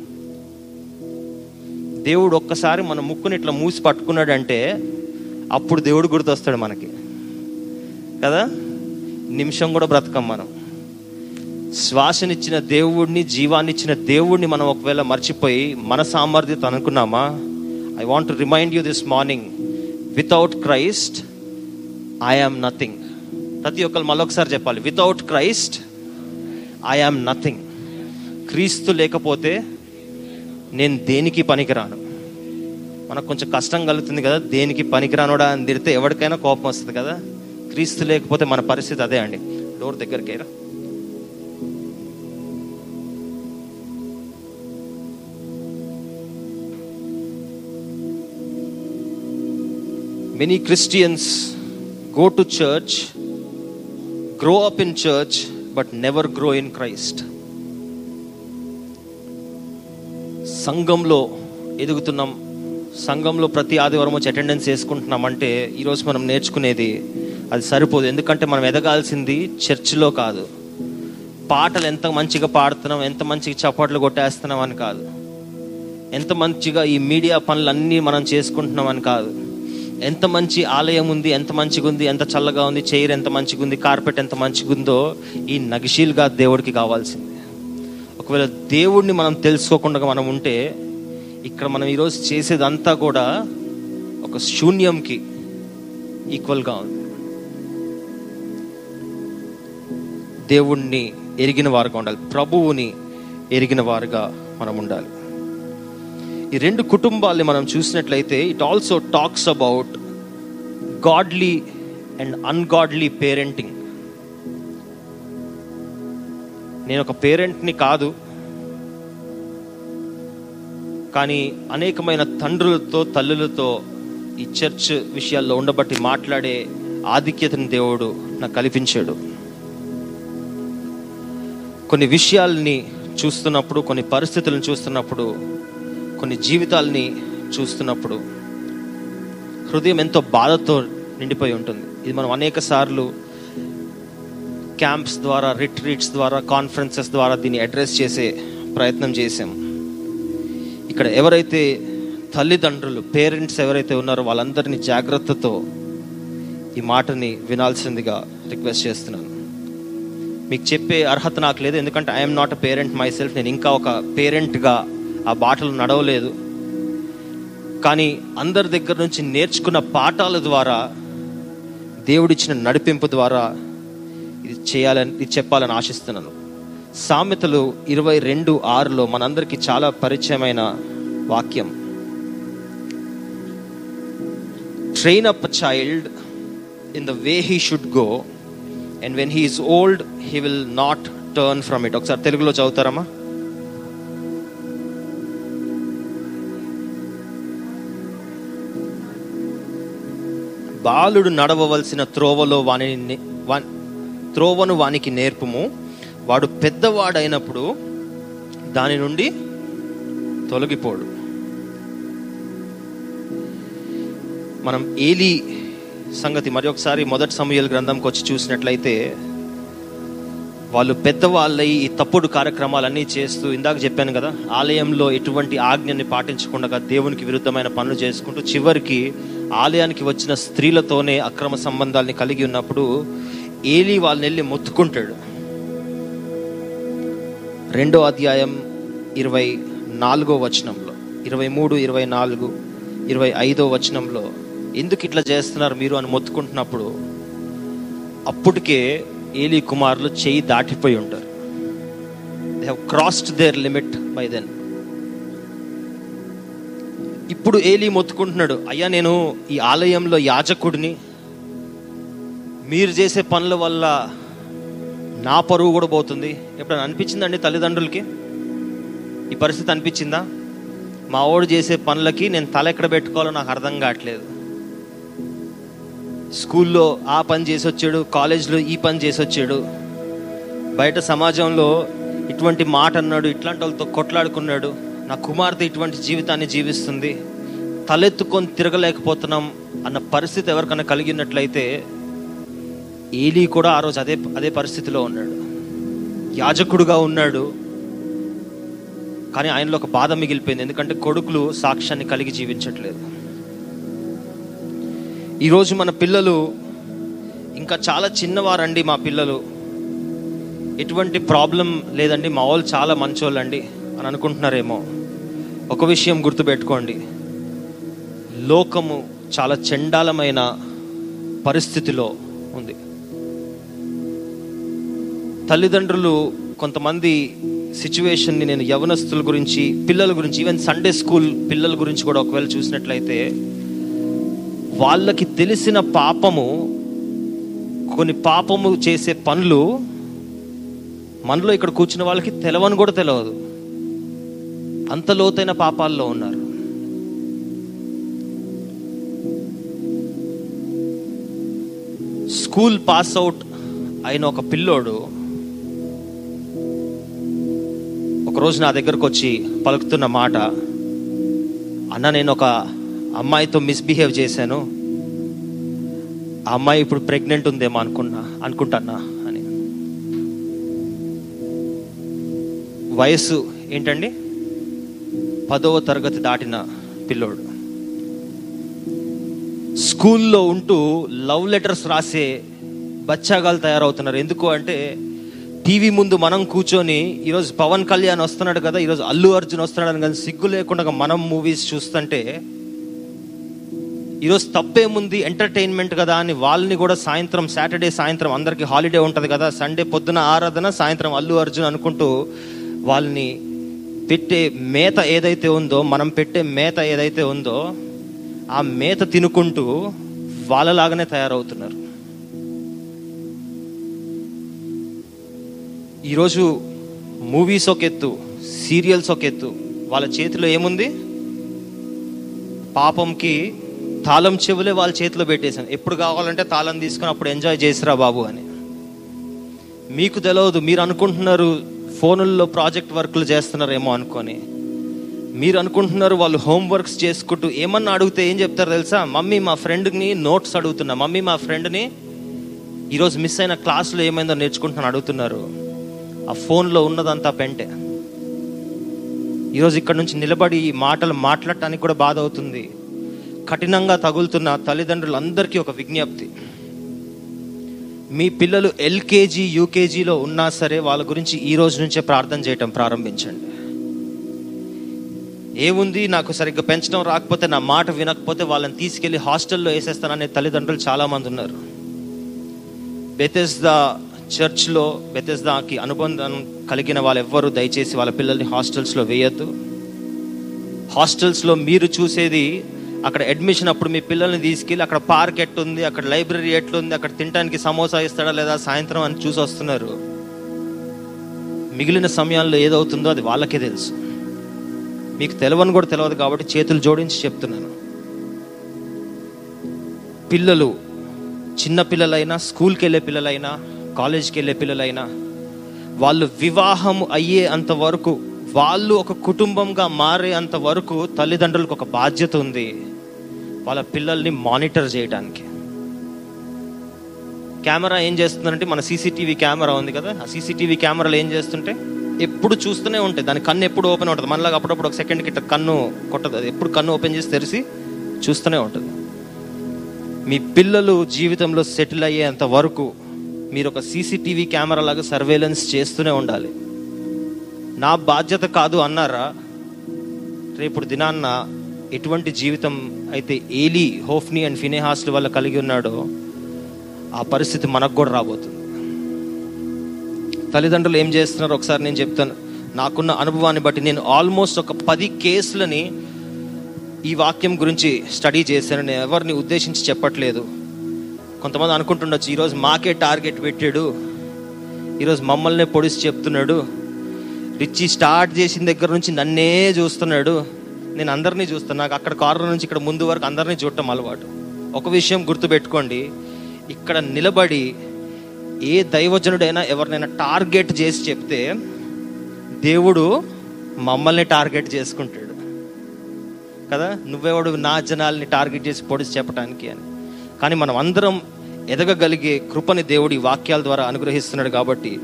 దేవుడు ఒక్కసారి మన ముక్కుని ఇట్లా మూసి పట్టుకున్నాడంటే అప్పుడు దేవుడు గుర్తొస్తాడు మనకి. కదా? నిమిషం కూడా బ్రతకం మనం. శ్వాసనిచ్చిన దేవుడిని జీవాన్నిచ్చిన దేవుడిని మనం ఒకవేళ మర్చిపోయి మన సామర్థ్యత అనుకున్నామా? I want remind you this morning without Christ I nothing ప్రతి ఒక్కరు మళ్ళొకసారి చెప్పాలి. వితౌట్ క్రైస్ట్ ఐ నథింగ్ క్రీస్తు లేకపోతే నేను దేనికి పనికిరాను? మనకు కొంచెం కష్టం కలుగుతుంది కదా దేనికి పనికిరానోడా అని తిడితే ఎవరికైనా కోపం వస్తుంది కదా? క్రీస్తు లేకపోతే మన పరిస్థితి అదే అండి. డోర్ దగ్గరికి రా many Christians go to church grow up in church but never grow in Christ సంఘంలో ఎదుగుతున్నాం. సంఘంలో ప్రతి ఆదివారం వచ్చి అటెండెన్స్ చేసుకుంటున్నాం అంటే ఈరోజు మనం నేర్చుకునేది అది సరిపోదు. ఎందుకంటే మనం ఎదగాల్సింది చర్చిలో కాదు. పాటలు ఎంత మంచిగా పాడుతున్నాం ఎంత మంచిగా చప్పట్లు కొట్టేస్తున్నాం అని కాదు. ఎంత మంచిగా ఈ మీడియా పనులన్నీ మనం చేసుకుంటున్నాం అని కాదు. ఎంత మంచి ఆలయం ఉంది ఎంత మంచిగా ఉంది ఎంత చల్లగా ఉంది చైర్ ఎంత మంచిగా ఉంది కార్పెట్ ఎంత మంచిగా ఉందో ఈ నగిషీల్గా దేవుడికి కావాల్సింది. ఒకవేళ దేవుడిని మనం తెలుసుకోకుండా మనం ఉంటే ఇక్కడ మనం ఈరోజు చేసేదంతా కూడా ఒక శూన్యంకి ఈక్వల్గా ఉంది. దేవుణ్ణి ఎరిగిన వారుగా ఉండాలి ప్రభువుని ఎరిగిన వారుగా మనం ఉండాలి. ఈ రెండు కుటుంబాల్ని మనం చూసినట్లయితే it also talks about godly and ungodly parenting నేను ఒక పేరెంట్ని కాదు కానీ అనేకమైన తండ్రులతో తల్లులతో ఈ చర్చ్ విషయాల్లో ఉండబట్టి మాట్లాడే ఆధిక్యతను దేవుడు నాకు కల్పించాడు. కొన్ని విషయాల్ని చూస్తున్నప్పుడు కొన్ని పరిస్థితులను చూస్తున్నప్పుడు కొన్ని జీవితాల్ని చూస్తున్నప్పుడు హృదయం ఎంతో బాధతో నిండిపోయి ఉంటుంది. ఇది మనం అనేక సార్లు క్యాంప్స్ ద్వారా రిట్రీట్స్ ద్వారా కాన్ఫరెన్సెస్ ద్వారా దీన్ని అడ్రస్ చేసే ప్రయత్నం చేసాం ఇక్కడ ఎవరైతే తల్లిదండ్రులు పేరెంట్స్ ఎవరైతే ఉన్నారో వాళ్ళందరినీ జాగ్రత్తతో ఈ మాటని వినాల్సిందిగా రిక్వెస్ట్ చేస్తున్నాను. మీకు చెప్పే అర్హత నాకు లేదు. ఎందుకంటే I'm not a parent myself నేను ఇంకా ఒక పేరెంట్గా ఆ బాటలు నడవలేదు. కానీ అందరి దగ్గర నుంచి నేర్చుకున్న పాఠాల ద్వారా దేవుడిచ్చిన నడిపింపు ద్వారా ఇది చేయాలని ఇది చెప్పాలని ఆశిస్తున్నాను. సామెతలు ఇరవై రెండు ఆరులో మనందరికీ చాలా పరిచయమైన వాక్యం. Train up child in the way he should go and when he is old he will not turn from it ఒకసారి తెలుగులో చదువుతారమ్మా? బాలుడు నడవవలసిన త్రోవలో వాని త్రోవను వానికి నేర్పుము. వాడు పెద్దవాడైనప్పుడు దాని నుండి తొలగిపోడు. మనం ఏలి సంగతి మరి ఒకసారి మొదటి సమయాల గ్రంథంకి వచ్చి చూసినట్లయితే వాళ్ళు పెద్దవాళ్ళై ఈ తప్పుడు కార్యక్రమాలన్నీ చేస్తూ ఇందాక చెప్పాను కదా ఆలయంలో ఎటువంటి ఆజ్ఞని పాటించకుండా దేవునికి విరుద్ధమైన పనులు చేసుకుంటూ చివరికి ఆలయానికి వచ్చిన స్త్రీలతోనే అక్రమ సంబంధాలని కలిగి ఉన్నప్పుడు ఏలి వాళ్ళని వెళ్ళి మొత్తుకుంటాడు. రెండో అధ్యాయం ఇరవై నాలుగో వచనంలో ఇరవై మూడు ఇరవై నాలుగు ఇరవై ఐదో వచనంలో ఎందుకు ఇట్లా చేస్తున్నారు మీరు అని మొత్తుకుంటున్నప్పుడు అప్పటికే ఏలి కుమారులు చేయి దాటిపోయి ఉంటారు. They have crossed their limit by then ఇప్పుడు ఏలి మొత్తుకుంటున్నాడు అయ్యా నేను ఈ ఆలయంలో యాజకుడిని. మీరు చేసే పనుల వల్ల నా పరువు కూడా పోతుంది. ఎప్పుడైనా అనిపించిందండి తల్లిదండ్రులకి? ఈ పరిస్థితి అనిపించిందా? మా వాడు చేసే పనులకి నేను తల ఎక్కడ పెట్టుకోవాలో నాకు అర్థం కావట్లేదు. స్కూల్లో ఆ పని చేసి వచ్చాడు కాలేజ్లో ఈ పని చేసి వచ్చాడు. బయట సమాజంలో ఇటువంటి మాట అన్నాడు ఇట్లాంటి వాళ్ళతో కొట్లాడుకున్నాడు. నా కుమార్తె ఇటువంటి జీవితాన్ని జీవిస్తుంది. తలెత్తుకొని తిరగలేకపోతున్నాం అన్న పరిస్థితి ఎవరికైనా కలిగినట్లయితే ఏలీ కూడా ఆ రోజు అదే అదే పరిస్థితిలో ఉన్నాడు. యాజకుడుగా ఉన్నాడు. కానీ ఆయనలో ఒక బాధ మిగిలిపోయింది. ఎందుకంటే కొడుకులు సాక్ష్యాన్ని కలిగి జీవించట్లేదు. ఈరోజు మన పిల్లలు ఇంకా చాలా చిన్నవారండి మా పిల్లలు. ఎటువంటి ప్రాబ్లం లేదండి. మా వాళ్ళు చాలా మంచోళ్ళండి అని అనుకుంటున్నారేమో. ఒక విషయం గుర్తుపెట్టుకోండి. లోకము చాలా చండాలమైన పరిస్థితిలో ఉంది. తల్లిదండ్రులు కొంతమంది సిచ్యువేషన్ని నేను యవనస్తుల గురించి పిల్లల గురించి ఈవెన్ సండే స్కూల్ పిల్లల గురించి కూడా ఒకవేళ చూసినట్లయితే వాళ్ళకి తెలిసిన పాపము కొన్ని పాపము చేసే పనులు మనలో ఇక్కడ కూర్చున్న వాళ్ళకి తెలవని కూడా తెలియదు అంత లోతైన పాపాల్లో ఉన్నారు. స్కూల్ పాస్ అవుట్ అయిన ఒక పిల్లోడు ఒకరోజు నా దగ్గరకు వచ్చి పలుకుతున్న మాట అన్న నేను ఒక అమ్మాయితో మిస్బిహేవ్ చేశాను. ఆ అమ్మాయి ఇప్పుడు ప్రెగ్నెంట్ ఉందేమో అనుకున్నా అనుకుంటానా? అని. వయస్సు ఏంటండి? పదవ తరగతి దాటిన పిల్లోడు. స్కూల్లో ఉంటూ లవ్ లెటర్స్ రాసే బచ్చాగాలు తయారవుతున్నారు. ఎందుకు అంటే టీవీ ముందు మనం కూర్చొని ఈరోజు పవన్ కళ్యాణ్ వస్తున్నాడు కదా ఈరోజు అల్లు అర్జున్ వస్తున్నాడు అని కానీ సిగ్గు లేకుండా మనం మూవీస్ చూస్తుంటే ఈరోజు తప్పేముంది ఎంటర్టైన్మెంట్ కదా అని వాళ్ళని కూడా సాయంత్రం సాటర్డే సాయంత్రం అందరికీ హాలిడే ఉంటుంది కదా సండే పొద్దున ఆరాధన సాయంత్రం అల్లు అర్జున్ అనుకుంటూ వాళ్ళని పెట్టే మేత ఏదైతే ఉందో మనం పెట్టే మేత ఏదైతే ఉందో ఆ మేత తినుకుంటూ వాళ్ళలాగానే తయారవుతున్నారు. ఈరోజు మూవీస్ ఒక ఎత్తు సీరియల్స్ ఒక ఎత్తు. వాళ్ళ చేతిలో ఏముంది? పాపంకి తాళం చెవులే వాళ్ళ చేతిలో పెట్టేశాను ఎప్పుడు కావాలంటే తాళం తీసుకుని అప్పుడు ఎంజాయ్ చేసిరా బాబు అని. మీకు తెలియదు మీరు అనుకుంటున్నారు ఫోనుల్లో ప్రాజెక్ట్ వర్క్లు చేస్తున్నారేమో అనుకొని. మీరు అనుకుంటున్నారు వాళ్ళు హోంవర్క్స్ చేసుకుంటూ ఏమన్నా అడిగితే ఏం చెప్తారు తెలుసా? మమ్మీ మా ఫ్రెండ్ని నోట్స్ అడుగుతున్నా. మమ్మీ మా ఫ్రెండ్ని ఈరోజు మిస్ అయిన క్లాసులో ఏమైందో నేర్చుకుంటున్నాను అడుగుతున్నారు. ఆ ఫోన్లో ఉన్నదంతా పెంటే. ఈరోజు ఇక్కడ నుంచి నిలబడి ఈ మాటలు మాట్లాడటానికి కూడా బాధ అవుతుంది. కఠినంగా తగులుతున్న తల్లిదండ్రులందరికీ ఒక విజ్ఞప్తి. మీ పిల్లలు ఎల్కేజీ యూకేజీలో ఉన్నా సరే వాళ్ళ గురించి ఈ రోజు నుంచే ప్రార్థన చేయటం ప్రారంభించండి. ఏముంది? నాకు సరిగ్గా పెంచడం రాకపోతే నా మాట వినకపోతే వాళ్ళని తీసుకెళ్ళి హాస్టల్లో వేసేస్తాననే తల్లిదండ్రులు చాలామంది ఉన్నారు. బెతెస్దా చర్చ్లో బెతెస్దాకి అనుబంధం కలిగిన వాళ్ళు ఎవ్వరూ దయచేసి వాళ్ళ పిల్లల్ని హాస్టల్స్లో వేయద్దు. హాస్టల్స్లో మీరు చూసేది అక్కడ అడ్మిషన్ అప్పుడు మీ పిల్లల్ని తీసుకెళ్ళి అక్కడ పార్క్ ఎట్టుంది అక్కడ లైబ్రరీ ఎట్లుంది అక్కడ తినడానికి సమోసా ఇస్తాడా లేదా సాయంత్రం అని చూసి వస్తున్నారు. మిగిలిన సమయాల్లో ఏదవుతుందో అది వాళ్ళకే తెలుసు. మీకు తెలవని కూడా తెలియదు కాబట్టి చేతులు జోడించి చెప్తున్నాను. పిల్లలు చిన్న పిల్లలైనా స్కూల్కి వెళ్ళే పిల్లలైనా కాలేజ్కి వెళ్ళే పిల్లలైనా వాళ్ళు వివాహం అయ్యే అంత వరకు వాళ్ళు ఒక కుటుంబంగా మారే అంత వరకు తల్లిదండ్రులకు ఒక బాధ్యత ఉంది. వాళ్ళ పిల్లల్ని మానిటర్ చేయడానికి కెమెరా ఏం చేస్తుందంటే మన సీసీటీవీ కెమెరా ఉంది కదా ఆ సీసీటీవీ కెమెరాలు ఏం చేస్తుంటే ఎప్పుడు చూస్తూనే ఉంటాయి. దాని కన్ను ఎప్పుడు ఓపెన్ ఉంటుంది మనలాగా అప్పుడప్పుడు ఒక సెకండ్ ఇట్లా కన్ను కొట్టదు. అది ఎప్పుడు కన్ను ఓపెన్ చేసి తెరిచి చూస్తూనే ఉంటుంది. మీ పిల్లలు జీవితంలో సెటిల్ అయ్యేంత వరకు మీరు ఒక సీసీటీవీ కెమెరా లాగా సర్వేలెన్స్ చేస్తూనే ఉండాలి. నా బాధ్యత కాదు అన్నారా? రేపు దినాన్న ఎటువంటి జీవితం అయితే ఏలీ హోఫ్ని అండ్ ఫినేహాస్ల వల్ల కలిగి ఉన్నాడో ఆ పరిస్థితి మనకు కూడా రాబోతుంది. తల్లిదండ్రులు ఏం చేస్తున్నారు ఒకసారి నేను చెప్తాను. నాకున్న అనుభవాన్ని బట్టి నేను ఆల్మోస్ట్ ఒక పది కేసులని ఈ వాక్యం గురించి స్టడీ చేశాను. నేను ఎవరిని ఉద్దేశించి చెప్పట్లేదు. కొంతమంది అనుకుంటుండొచ్చు ఈరోజు మాకే టార్గెట్ పెట్టాడు. ఈరోజు మమ్మల్ని పొడిచి చెప్తున్నాడు. రిచి స్టార్ట్ చేసిన దగ్గర నుంచి నన్నే చూస్తున్నాడు. నేను అందరినీ చూస్తున్నా. నాకు అక్కడ కార్నర్ నుంచి ఇక్కడ ముందు వరకు అందరినీ చూడటం అలవాటు. ఒక విషయం గుర్తుపెట్టుకోండి. ఇక్కడ నిలబడి ఏ దైవజనుడైనా ఎవరినైనా టార్గెట్ చేసి చెప్తే దేవుడు మమ్మల్ని టార్గెట్ చేసుకుంటాడు. కదా? నువ్వెవడు? నా జనాల్ని టార్గెట్ చేసి పొడిచి చెప్పడానికి అని. కానీ మనం అందరం ఎదగగలిగే కృపని దేవుడి వాక్యాల ద్వారా అనుగ్రహిస్తున్నాడు కాబట్టి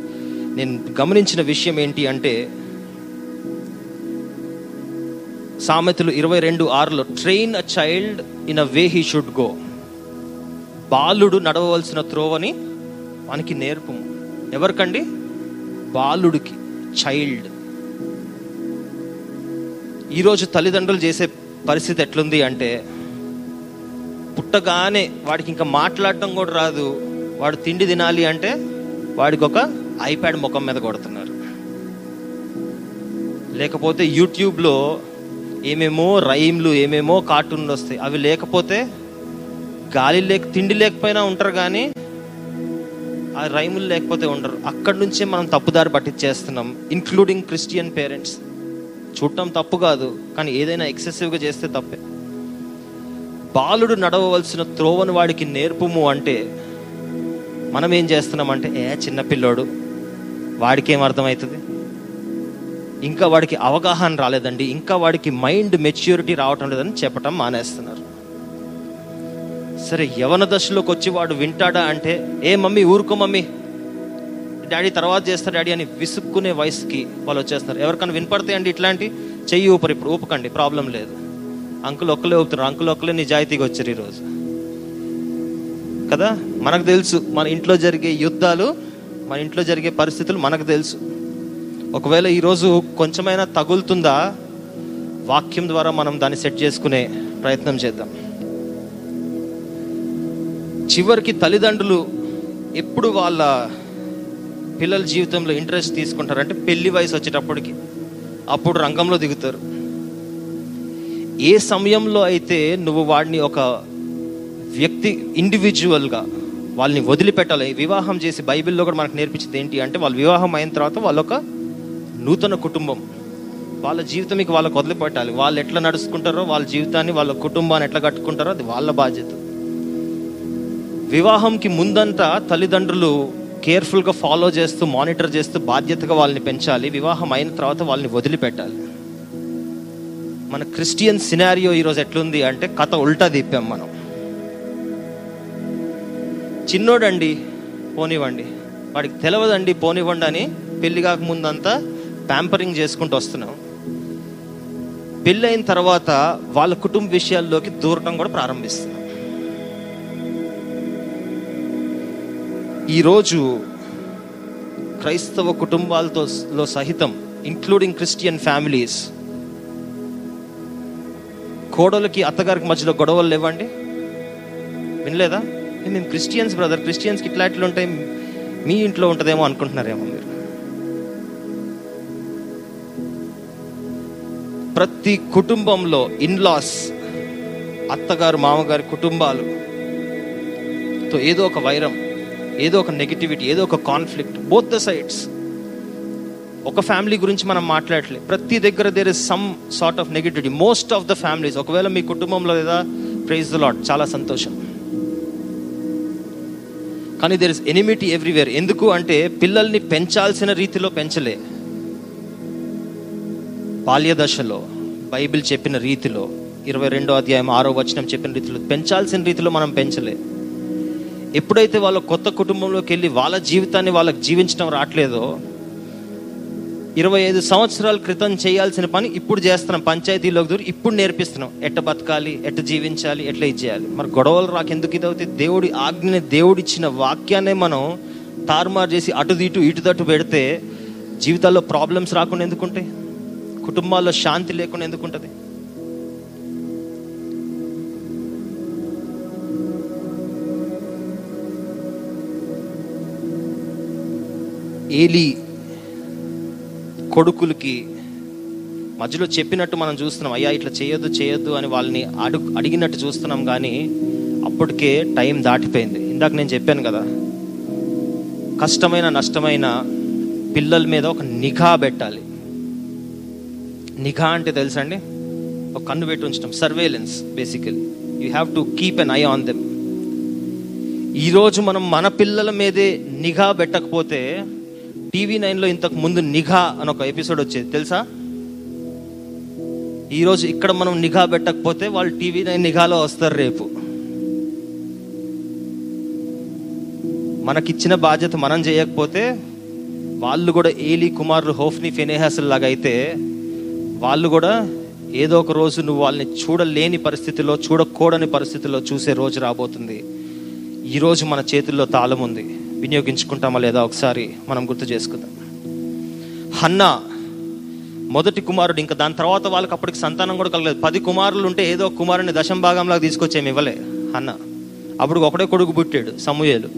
నేను గమనించిన విషయం ఏంటి అంటే సామెతలు ఇరవై రెండు ఆరులో train a child in a way he should go బాలుడు నడవవలసిన త్రోవని మనకి నేర్పము ఎవరికండి? బాలుడికి చైల్డ్ ఈరోజు తల్లిదండ్రులు చేసే పరిస్థితి ఎట్లుంది అంటే పుట్టగానే వాడికి ఇంకా మాట్లాడటం కూడా రాదు. వాడు తిండి తినాలి అంటే వాడికి ఒక ఐప్యాడ్ ముఖం మీద కొడుతున్నారు. లేకపోతే యూట్యూబ్లో ఏమేమో రైమ్లు ఏమేమో కార్టూన్లు వస్తాయి. అవి లేకపోతే గాలి లేక తిండి లేకపోయినా ఉంటారు కానీ ఆ రైములు లేకపోతే ఉండరు. అక్కడి నుంచే మనం తప్పుదారి పట్టించేస్తున్నాం ఇంక్లూడింగ్ క్రిస్టియన్ పేరెంట్స్ చూడటం తప్పు కాదు కానీ ఏదైనా ఎక్సెసివ్గా చేస్తే తప్పే. బాలుడు నడవవలసిన త్రోవను వాడికి నేర్పుము అంటే మనం ఏం చేస్తున్నామంటే ఏ చిన్నపిల్లోడు వాడికి ఏం అర్థమవుతుంది ఇంకా వాడికి అవగాహన రాలేదండి. ఇంకా వాడికి మైండ్ మెచ్యూరిటీ రావటం లేదని చెప్పటం మానేస్తున్నారు. సరే యవన దశలోకి వచ్చి వాడు వింటాడా అంటే ఏ మమ్మీ ఊరుకో మమ్మీ. డాడీ తర్వాత చేస్తారు డాడీ అని విసుక్కునే వయసుకి వాళ్ళు వచ్చేస్తారు ఎవరికైనా వినపడతాయండి ఇట్లాంటి? చెయ్యి ఊపరు ఇప్పుడు ఊపకండి ప్రాబ్లం లేదు. అంకుల్ ఒక్కలే ఊపుతున్నారు. అంకుల్ ఒక్కలే నిజాయితీగా వచ్చారు ఈరోజు. కదా? మనకు తెలుసు మన ఇంట్లో జరిగే యుద్ధాలు మన ఇంట్లో జరిగే పరిస్థితులు మనకు తెలుసు. ఒకవేళ ఈరోజు కొంచెమైనా తగులుతుందా? వాక్యం ద్వారా మనం దాన్ని సెట్ చేసుకునే ప్రయత్నం చేద్దాం. చివరికి తల్లిదండ్రులు ఎప్పుడు వాళ్ళ పిల్లల జీవితంలో ఇంట్రెస్ట్ తీసుకుంటారంటే పెళ్ళి వయసు వచ్చేటప్పటికి. అప్పుడు రంగంలో దిగుతారు. ఏ సమయంలో అయితే నువ్వు వాడిని ఒక వ్యక్తి ఇండివిజువల్గా వాళ్ళని వదిలిపెట్టాలి. వివాహం చేసి బైబిల్లో కూడా మనకు నేర్పించింది ఏంటి అంటే వాళ్ళు వివాహం అయిన తర్వాత వాళ్ళొక నూతన కుటుంబం. వాళ్ళ జీవితం ఇక వాళ్ళకి వదిలిపెట్టాలి. వాళ్ళు ఎట్లా నడుచుకుంటారో వాళ్ళ జీవితాన్ని వాళ్ళ కుటుంబాన్ని ఎట్లా కట్టుకుంటారో అది వాళ్ళ బాధ్యత. వివాహంకి ముందంతా తల్లిదండ్రులు కేర్ఫుల్గా ఫాలో చేస్తూ మానిటర్ చేస్తూ బాధ్యతగా వాళ్ళని పెంచాలి. వివాహం అయిన తర్వాత వాళ్ళని వదిలిపెట్టాలి. మన క్రిస్టియన్ సినారియో ఈరోజు ఎట్లుంది అంటే కథ ఉల్టా తిప్పాం మనం. చిన్నోడండి పోనివ్వండి. వాడికి తెలియదండి పోనివ్వండి అని పెళ్ళి కాక ముందంతా ప్యాంపరింగ్ చేసుకుంటూ వస్తున్నాం. పెళ్ళి అయిన తర్వాత వాళ్ళ కుటుంబ విషయాల్లోకి దూరటం కూడా ప్రారంభిస్తున్నాం. ఈరోజు క్రైస్తవ కుటుంబాలతో లో సహితం ఇంక్లూడింగ్ క్రిస్టియన్ ఫ్యామిలీస్ కోడలకి అత్తగారికి మధ్యలో గొడవలు లేవండి? వినలేదా? మేము క్రిస్టియన్స్ బ్రదర్ క్రిస్టియన్స్కి ఇట్లాంటివి ఉంటాయి. మీ ఇంట్లో ఉంటుందేమో అనుకుంటున్నారేమో మీరు? ప్రతి కుటుంబంలో ఇన్లాస్ అత్తగారు మామగారి కుటుంబాలు తో ఏదో ఒక వైరం ఏదో ఒక నెగిటివిటీ ఏదో ఒక కాన్ఫ్లిక్ట్ బోత్ ద సైడ్స్ ఒక ఫ్యామిలీ గురించి మనం మాట్లాడలే ప్రతి దగ్గర there is some sort of negativity most of the families ఒకవేళ మీ కుటుంబంలో లేదా ప్రైజ్ ద లాట్ చాలా సంతోషం. కానీ దేర్ ఇస్ ఎనిమిటీ ఎవ్రీవేర్ ఎందుకు అంటే పిల్లల్ని పెంచాల్సిన రీతిలో పెంచలే. బాల్యదశలో బైబిల్ చెప్పిన రీతిలో ఇరవై రెండో అధ్యాయం ఆరో వచనం చెప్పిన రీతిలో పెంచాల్సిన రీతిలో మనం పెంచలే. ఎప్పుడైతే వాళ్ళ కొత్త కుటుంబంలోకి వెళ్ళి వాళ్ళ జీవితాన్ని వాళ్ళకి జీవించడం రావట్లేదో ఇరవై ఐదు సంవత్సరాల క్రితం చేయాల్సిన పని ఇప్పుడు చేస్తున్నాం. పంచాయతీలోకి దూరి ఇప్పుడు నేర్పిస్తున్నాం. ఎట్ట బతకాలి ఎట్ట జీవించాలి ఎట్లా ఇది చేయాలి. మరి గొడవలు రాక ఎందుకు ఇది అవుతాయి? దేవుడి ఆజ్ఞని దేవుడిచ్చిన వాక్యాన్ని మనం తారుమారు చేసి అటు ఇటు ఇటు తట్టు పెడితే జీవితాల్లో ప్రాబ్లమ్స్ రాకుండా ఎందుకుంటాయి? కుటుంబాల్లో శాంతి లేకుండా ఎందుకుంటుంది? ఏలీ కొడుకులకి మధ్యలో చెప్పినట్టు మనం చూస్తున్నాం అయ్యా ఇట్లా చేయొద్దు చేయొద్దు అని వాళ్ళని అడుగు అడిగినట్టు చూస్తున్నాం కానీ అప్పటికే టైం దాటిపోయింది. ఇందాక నేను చెప్పాను కదా కష్టమైన నష్టమైన పిల్లల మీద ఒక నిఘా పెట్టాలి. నిఘా అంటే తెలుసా అండి? ఒక కన్ను పెట్టి ఉంచడం surveillance basically you have to keep an eye on them ఈరోజు మనం మన పిల్లల మీదే నిఘా పెట్టకపోతే టీవీ నైన్లో ఇంతకు ముందు నిఘా అని ఒక ఎపిసోడ్ వచ్చేది తెలుసా? ఈరోజు ఇక్కడ మనం నిఘా పెట్టకపోతే వాళ్ళు టీవీ నైన్ నిఘాలో వస్తారు రేపు. మనకిచ్చిన బాధ్యత మనం చేయకపోతే వాళ్ళు కూడా ఏలీ కుమారులు హోఫ్ని ఫెనేహాసల్ లాగా అయితే వాళ్ళు కూడా ఏదో ఒక రోజు నువ్వు వాళ్ళని చూడలేని పరిస్థితిలో చూడకూడని పరిస్థితిలో చూసే రోజు రాబోతుంది. ఈరోజు మన చేతుల్లో తాళం ఉంది. వినియోగించుకుంటామా లేదా ఒకసారి మనం గుర్తు చేసుకుందాం. హన్నా మొదటి కుమారుడు ఇంకా దాని తర్వాత వాళ్ళకి అప్పటికి సంతానం కూడా కలగలేదు. పది కుమారులు ఉంటే ఏదో ఒక కుమారుని దశం భాగంలాగా తీసుకొచ్చి ఇవ్వలే అన్న అప్పుడు ఒకడే కొడుకు పుట్టాడు సమూయేలు.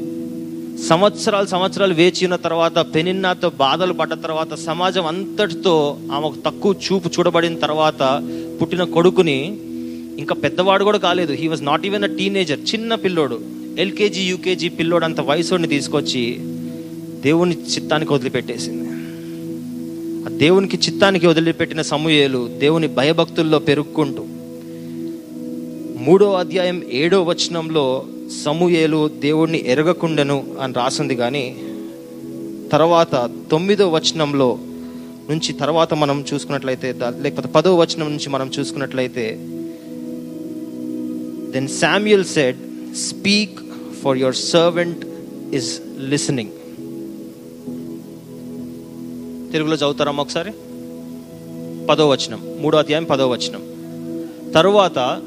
సంవత్సరాలు సంవత్సరాలు వేచి ఉన్న తర్వాత పెనిన్నాతో బాధలు పడ్డ తర్వాత సమాజం అంతటితో ఆమెకు తక్కువ చూపు చూడబడిన తర్వాత పుట్టిన కొడుకుని ఇంకా పెద్దవాడు కూడా కాలేదు. He was not even a teenager చిన్న పిల్లోడు. ఎల్కేజీ యూకేజీ పిల్లోడు అంత వయసుని తీసుకొచ్చి దేవుని చిత్తానికి వదిలిపెట్టేసింది. ఆ దేవునికి చిత్తానికి వదిలిపెట్టిన సమూహలు దేవుని భయభక్తుల్లో పెరుక్కుంటూ మూడో అధ్యాయం ఏడో వచనంలో సమూయేలు దేవుణ్ణి ఎరగకుండెను అని రాసింది కానీ తర్వాత తొమ్మిదో వచనంలో నుంచి తర్వాత మనం చూసుకున్నట్లయితే లేకపోతే పదో వచనం నుంచి మనం చూసుకున్నట్లయితే then Samuel said speak for your servant is listening తెలుగులో చదువుతారమ్మా ఒకసారి? పదో వచనం మూడో అధ్యాయం పదో వచనం. తరువాత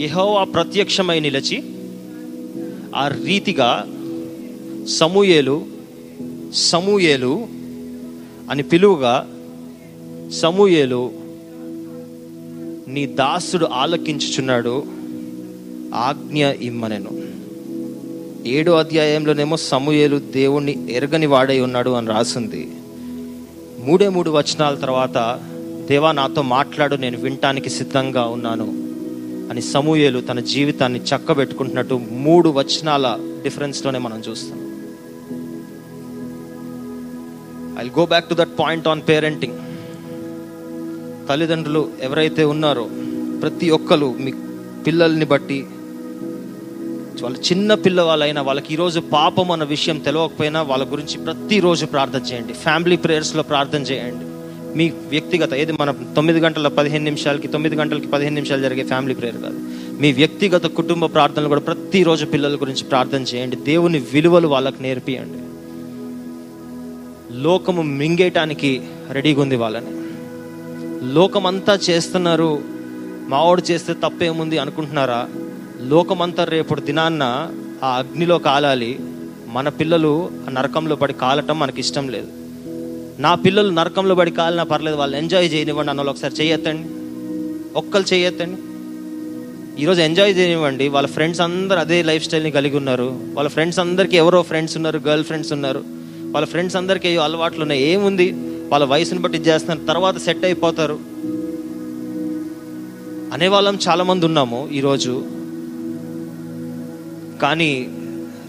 యహోవా ప్రత్యక్షమై నిలిచి ఆ రీతిగా సమూయేలు సమూయేలు అని పిలువుగా సమూయేలు నీ దాసుడు ఆలకించుచున్నాడు ఆజ్ఞ ఇమ్మనెను. ఏడో అధ్యాయంలోనేమో సమూయేలు దేవుణ్ణి ఎరగని వాడై ఉన్నాడు అని రాసింది. మూడే మూడు వచనాల తర్వాత దేవా నాతో మాట్లాడు నేను వినటానికి సిద్ధంగా ఉన్నాను అని సమూయేలు తన జీవితాన్ని చక్కబెట్టుకుంటున్నట్టు మూడు వచనాల డిఫరెన్స్లోనే మనం చూస్తాం. I go back to that point on parenting తల్లిదండ్రులు ఎవరైతే ఉన్నారో ప్రతి ఒక్కరు మీ పిల్లల్ని బట్టి వాళ్ళ చిన్న పిల్లవాళ్ళైనా వాళ్ళకి ఈరోజు పాపం అన్న విషయం తెలియకపోయినా వాళ్ళ గురించి ప్రతిరోజు ప్రార్థన చేయండి. ఫ్యామిలీ ప్రేయర్స్లో ప్రార్థన చేయండి. మీ వ్యక్తిగత ఏది మన తొమ్మిది గంటల పదిహేను నిమిషాలకి తొమ్మిది గంటలకి పదిహేను నిమిషాలు జరిగే ఫ్యామిలీ ప్రేయర్ కాదు. మీ వ్యక్తిగత కుటుంబ ప్రార్థనలు కూడా ప్రతిరోజు పిల్లల గురించి ప్రార్థన చేయండి. దేవుని విలువలు వాళ్ళకి నేర్పియండి. లోకము మింగేయటానికి రెడీగా ఉంది వాళ్ళని. లోకమంతా చేస్తున్నారు మావాడు చేస్తే తప్పేముంది అనుకుంటున్నారా? లోకమంతా రేపటి దినాన్న ఆ అగ్నిలో కాలాలి. మన పిల్లలు ఆ నరకంలో పడి కాలటం మనకి ఇష్టం లేదు. నా పిల్లలు నరకంలో పడి కాలినా పర్లేదు వాళ్ళు ఎంజాయ్ చేయనివ్వండి అన్న వాళ్ళు ఒకసారి చేయొద్దండి. ఒక్కరు చేయొద్దండి. ఈరోజు ఎంజాయ్ చేయనివ్వండి. వాళ్ళ ఫ్రెండ్స్ అందరూ అదే లైఫ్ స్టైల్ని కలిగి ఉన్నారు. వాళ్ళ ఫ్రెండ్స్ అందరికీ ఎవరో ఫ్రెండ్స్ ఉన్నారు గర్ల్ ఫ్రెండ్స్ ఉన్నారు. వాళ్ళ ఫ్రెండ్స్ అందరికీ ఏవో అలవాట్లు ఉన్నాయి. ఏముంది? వాళ్ళ వయసుని బట్టి ఇది చేస్తున్నారు. తర్వాత సెట్ అయిపోతారు. అనే వాళ్ళం చాలామంది ఉన్నాము ఈరోజు. కానీ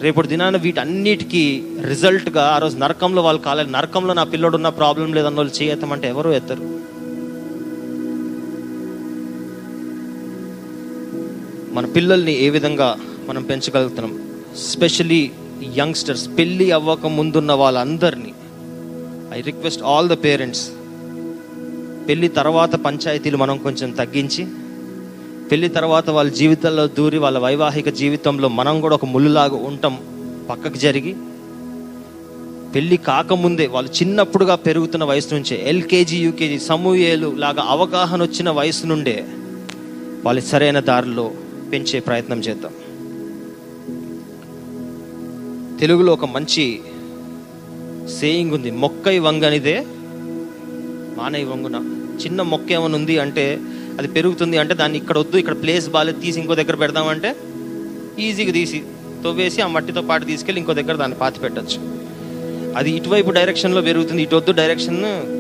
రేపటి దినాన వీటన్నిటికీ రిజల్ట్గా ఆ రోజు నరకంలో వాళ్ళు కాలేదు నరకంలో నా పిల్లోడు ఉన్న ప్రాబ్లం లేదన్న వాళ్ళు చేయతామంటే ఎవరు ఎత్తరు. మన పిల్లల్ని ఏ విధంగా మనం పెంచగలుగుతున్నాం? స్పెషలీ యంగ్స్టర్స్ పెళ్ళి అవ్వక ముందున్న వాళ్ళందరినీ I request all the parents పెళ్ళి తర్వాత పంచాయతీలు మనం కొంచెం తగ్గించి పెళ్ళి తర్వాత వాళ్ళ జీవితంలో దూరి వాళ్ళ వైవాహిక జీవితంలో మనం కూడా ఒక ముళ్ళులాగా ఉంటాం పక్కకు జరిగి. పెళ్ళి కాకముందే వాళ్ళు చిన్నప్పుడుగా పెరుగుతున్న వయసు నుంచే ఎల్కేజీ యూకేజీ సమూహేలు లాగా అవగాహన వచ్చిన వయసు నుండే వాళ్ళు సరైన దారిలో పెంచే ప్రయత్నం చేద్దాం. తెలుగులో ఒక మంచి సేయింగ్ ఉంది మొక్కై వంగనిదే మానై వంగున. చిన్న మొక్క ఏమైనా ఉంది అంటే అది పెరుగుతుంది అంటే దాన్ని ఇక్కడ వద్దు ఇక్కడ ప్లేస్ బాగాలేదు తీసి ఇంకో దగ్గర పెడదామంటే ఈజీగా తీసి తవ్వేసి ఆ మట్టితో పాటు తీసుకెళ్ళి ఇంకో దగ్గర దాన్ని పాతి పెట్టచ్చు. అది ఇటువైపు డైరెక్షన్లో పెరుగుతుంది ఇటు వద్దు డైరెక్షన్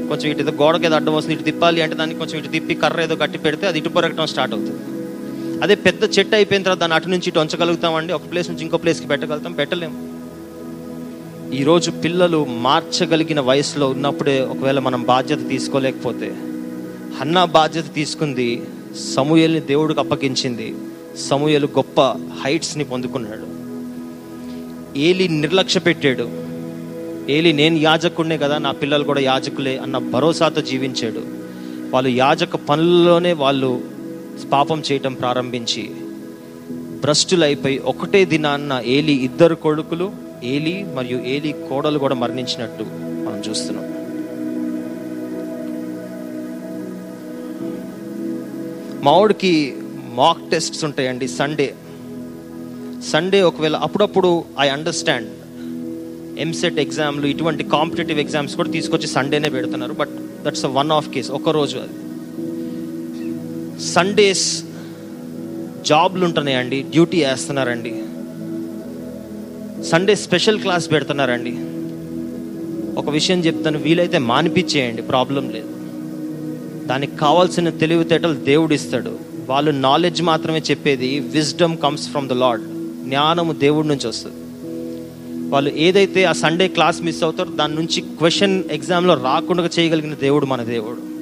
కొంచెం ఇటు ఏదో గోడకి ఏదో అడ్డం వస్తుంది ఇటు తిప్పాలి అంటే దాన్ని కొంచెం ఇటు తిప్పి కర్ర ఏదో కట్టి పెడితే అది ఇటు పొరగటం స్టార్ట్ అవుతుంది. అదే పెద్ద చెట్టు అయిపోయిన తర్వాత దాన్ని అటు నుంచి ఇటు ఉంచగలుగుతామండి ఒక ప్లేస్ నుంచి ఇంకో ప్లేస్కి పెట్టగలుగుతాం పెట్టలేము. ఈరోజు పిల్లలు మార్చగలిగిన వయసులో ఉన్నప్పుడే ఒకవేళ మనం బాధ్యత తీసుకోలేకపోతే హన్నా బాధ్యత తీసుకుంది సమూయల్ని దేవుడికి అప్పగించింది. సమూయలు గొప్ప హైట్స్ని పొందుకున్నాడు. ఏలి నిర్లక్ష్య పెట్టాడు. ఏలి నేను యాజకుడినే కదా నా పిల్లలు కూడా యాజకులే అన్న భరోసాతో జీవించాడు. వాళ్ళు యాజక పనుల్లోనే వాళ్ళు పాపం చేయటం ప్రారంభించి భ్రష్టులైపోయి ఒకటే దినాన్న ఏలి ఇద్దరు కొడుకులు ఏలి మరియు ఏలి కోడలు కూడా మరణించినట్టు మనం చూస్తున్నాం. మావుడికి మాక్ టెస్ట్స్ ఉంటాయండి సండే సండే ఒకవేళ అప్పుడప్పుడు ఐ అండర్స్టాండ్ ఎంసెట్ ఎగ్జామ్లు ఇటువంటి కాంపిటేటివ్ ఎగ్జామ్స్ కూడా తీసుకొచ్చి సండేనే పెడుతున్నారు. But that's a one off case ఒక రోజు అది. సండేస్ జాబ్లు ఉంటున్నాయండి. డ్యూటీ వేస్తున్నారండి. సండే స్పెషల్ క్లాస్ పెడుతున్నారండి. ఒక విషయం చెప్తాను. వీలైతే మానిపించేయండి. ప్రాబ్లం లేదు. దానికి కావాల్సిన తెలివితేటలు దేవుడిస్తాడు. వాళ్ళు నాలెడ్జ్ మాత్రమే చెప్పేది wisdom comes from the lord జ్ఞానము దేవుడి నుంచి వస్తుంది. వాళ్ళు ఏదైతే ఆ సండే క్లాస్ మిస్ అవుతారో దాని నుంచి క్వశ్చన్ ఎగ్జామ్లో రాకుండా చేయగలిగిన దేవుడు మన దేవుడు.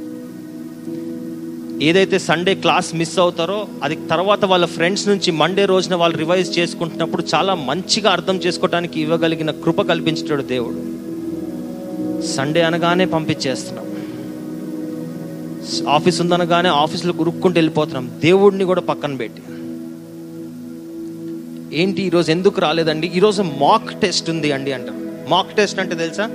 ఏదైతే సండే క్లాస్ మిస్ అవుతారో అది తర్వాత వాళ్ళ ఫ్రెండ్స్ నుంచి మండే రోజున వాళ్ళు రివైజ్ చేసుకుంటున్నప్పుడు చాలా మంచిగా అర్థం చేసుకోవడానికి ఇవ్వగలిగిన కృప కల్పించేటాడు దేవుడు. సండే అనగానే పంపించేస్తున్నాం. ఆఫీస్ ఉందనగానే ఆఫీస్లో గురుక్కుంటూ వెళ్ళిపోతున్నాం. దేవుడిని కూడా పక్కన పెట్టి. ఏంటి ఈరోజు ఎందుకు రాలేదండి? ఈరోజు మాక్ టెస్ట్ ఉంది అండి అంటారు. మాక్ టెస్ట్ అంటే తెలుసా?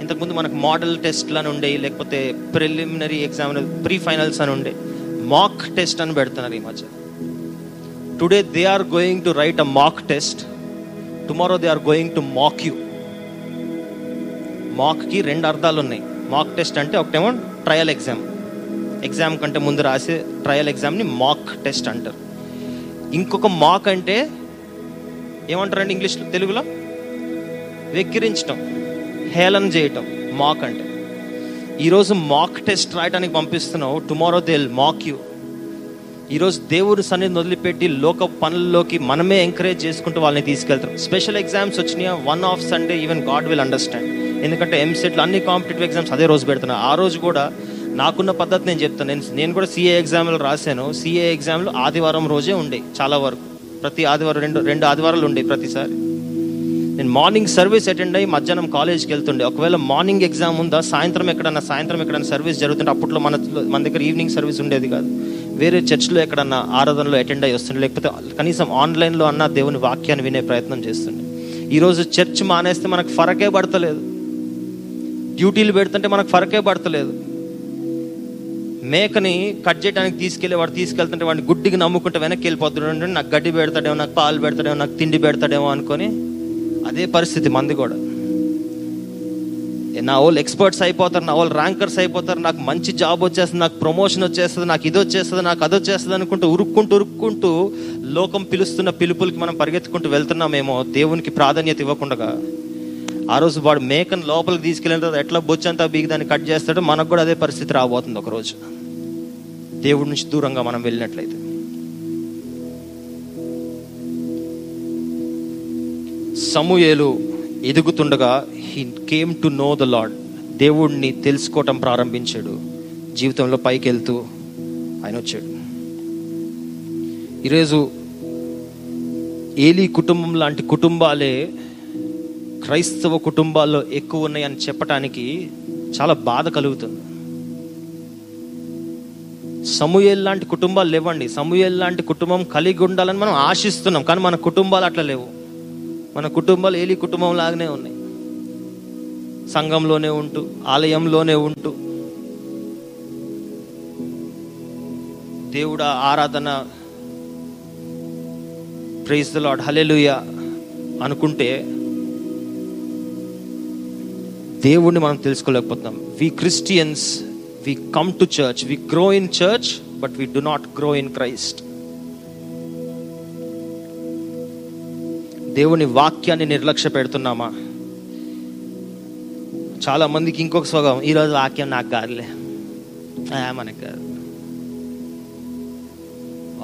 ఇంతకుముందు మనకు మోడల్ టెస్ట్లు అని ఉండే లేకపోతే ప్రిలిమినరీ ఎగ్జామ్ ప్రీ ఫైనల్స్ అని ఉండే. మాక్ టెస్ట్ అని పెడుతున్నారు ఈ మధ్య. Today they are going to write a mock test tomorrow they are going to mock you మాక్కి రెండు అర్థాలు ఉన్నాయి. మాక్ టెస్ట్ అంటే ఒకటేమో ట్రయల్ ఎగ్జామ్ ఎగ్జామ్ కంటే ముందు రాసే ట్రయల్ ఎగ్జామ్ని మాక్ టెస్ట్ అంటారు. ఇంకొక మాక్ అంటే ఏమంటారండి ఇంగ్లీష్లో తెలుగులో? వెక్కిరించటం హేళన చేయటం మాక్ అంటే. ఈరోజు మాక్ టెస్ట్ రాయడానికి పంపిస్తున్నావు టుమారో దే మాక్ యూ. ఈరోజు దేవుడి సన్నిధిని వదిలిపెట్టి లోక పనుల్లోకి మనమే ఎంకరేజ్ చేసుకుంటూ వాళ్ళని తీసుకెళ్తాం స్పెషల్ ఎగ్జామ్స్ వచ్చినాయా? One off Sunday even God will understand. ఎందుకంటే ఎంసెట్లు అన్ని కాంపిటేటివ్ ఎగ్జామ్స్ అదే రోజు పెడుతున్నా ఆ రోజు కూడా నాకున్న పద్ధతి నేను చెప్తాను. నేను నేను కూడా సిఏ ఎగ్జామ్లు రాశాను. సిఏ ఎగ్జామ్లు ఆదివారం రోజే ఉండే చాలా వరకు. ప్రతి ఆదివారం రెండు రెండు ఆదివారాలు ఉండే ప్రతిసారి. నేను మార్నింగ్ సర్వీస్ అటెండ్ అయ్యి మధ్యాహ్నం కాలేజ్కి వెళ్తుండే. ఒకవేళ మార్నింగ్ ఎగ్జామ్ ఉందా సాయంత్రం ఎక్కడన్నా సాయంత్రం ఎక్కడన్నా సర్వీస్ జరుగుతుంటే అప్పట్లో మన మన దగ్గర ఈవినింగ్ సర్వీస్ ఉండేది కాదు. వేరే చర్చ్లో ఎక్కడన్నా ఆరాధనలో అటెండ్ అయ్యి వస్తుండే. లేకపోతే కనీసం ఆన్లైన్లో అన్న దేవుని వాక్యాన్ని వినే ప్రయత్నం చేస్తుండే. ఈరోజు చర్చ్ మానేస్తే మనకు ఫరకే పడతలేదు. డ్యూటీలు పెడుతుంటే మనకు ఫరకే పడతలేదు. మేకని కట్ చేయడానికి తీసుకెళ్ళి వాడు తీసుకెళ్తుంటే వాడిని గుడ్డికి నమ్ముకుంటే వెనక్కి వెళ్ళిపోతున్నాడు నాకు గడ్డి పెడతాడేమో నాకు పాలు పెడతాడేమో నాకు తిండి పెడతాడేమో అనుకొని అదే పరిస్థితి మంది కూడా. నా వాళ్ళు ఎక్స్పర్ట్స్ అయిపోతారు నా వాళ్ళు ర్యాంకర్స్ అయిపోతారు నాకు మంచి జాబ్ వచ్చేస్తుంది నాకు ప్రమోషన్ వచ్చేస్తుంది నాకు ఇది వచ్చేస్తుంది నాకు అది వచ్చేస్తుంది అనుకుంటూ ఉరుక్కుంటూ ఉరుక్కుంటూ లోకం పిలుస్తున్న పిలుపులకి మనం పరిగెత్తుకుంటూ వెళ్తున్నామేమో దేవునికి ప్రాధాన్యత ఇవ్వకుండా. ఆ రోజు వాడు మేకను లోపలికి తీసుకెళ్ళిన తర్వాత ఎట్లా బొచ్చంతా బీగి దాన్ని కట్ చేస్తాడో మనకు కూడా అదే పరిస్థితి రాబోతుంది ఒకరోజు దేవుడి నుంచి దూరంగా మనం వెళ్ళినట్లయితే. సమూయేలు ఎదుగుతుండగా he came to know the lord దేవుడిని తెలుసుకోవటం ప్రారంభించాడు. జీవితంలో పైకి వెళ్తూ ఆయన వచ్చాడు. ఈరోజు ఏలీ కుటుంబం లాంటి కుటుంబాలే క్రైస్తవ కుటుంబాల్లో ఎక్కువ ఉన్నాయని చెప్పటానికి చాలా బాధ కలుగుతుంది. సమూహల్ లాంటి కుటుంబాలు లేవండి. సమూహల్ లాంటి కుటుంబం కలిగి ఉండాలని మనం ఆశిస్తున్నాం కానీ మన కుటుంబాలు అట్లా లేవు. మన కుటుంబాలు ఏలి కుటుంబం లాగానే ఉన్నాయి. సంఘంలోనే ఉంటూ ఆలయంలోనే ఉంటూ. దేవుడ ఆరాధన ప్రైజ్ ద లాడ్ హలెలుయ అనుకుంటే దేవుణ్ణి మనం తెలుసుకోలేకపోతున్నాం. We Christians we come to church we grow in church but we do not grow in Christ దేవుని వాక్యాన్ని నిర్లక్ష్య పెడుతున్నామా? చాలా మందికి ఇంకొక స్వభావం ఈరోజు వాక్యం నాకు కాదులే. మనకు కాదు.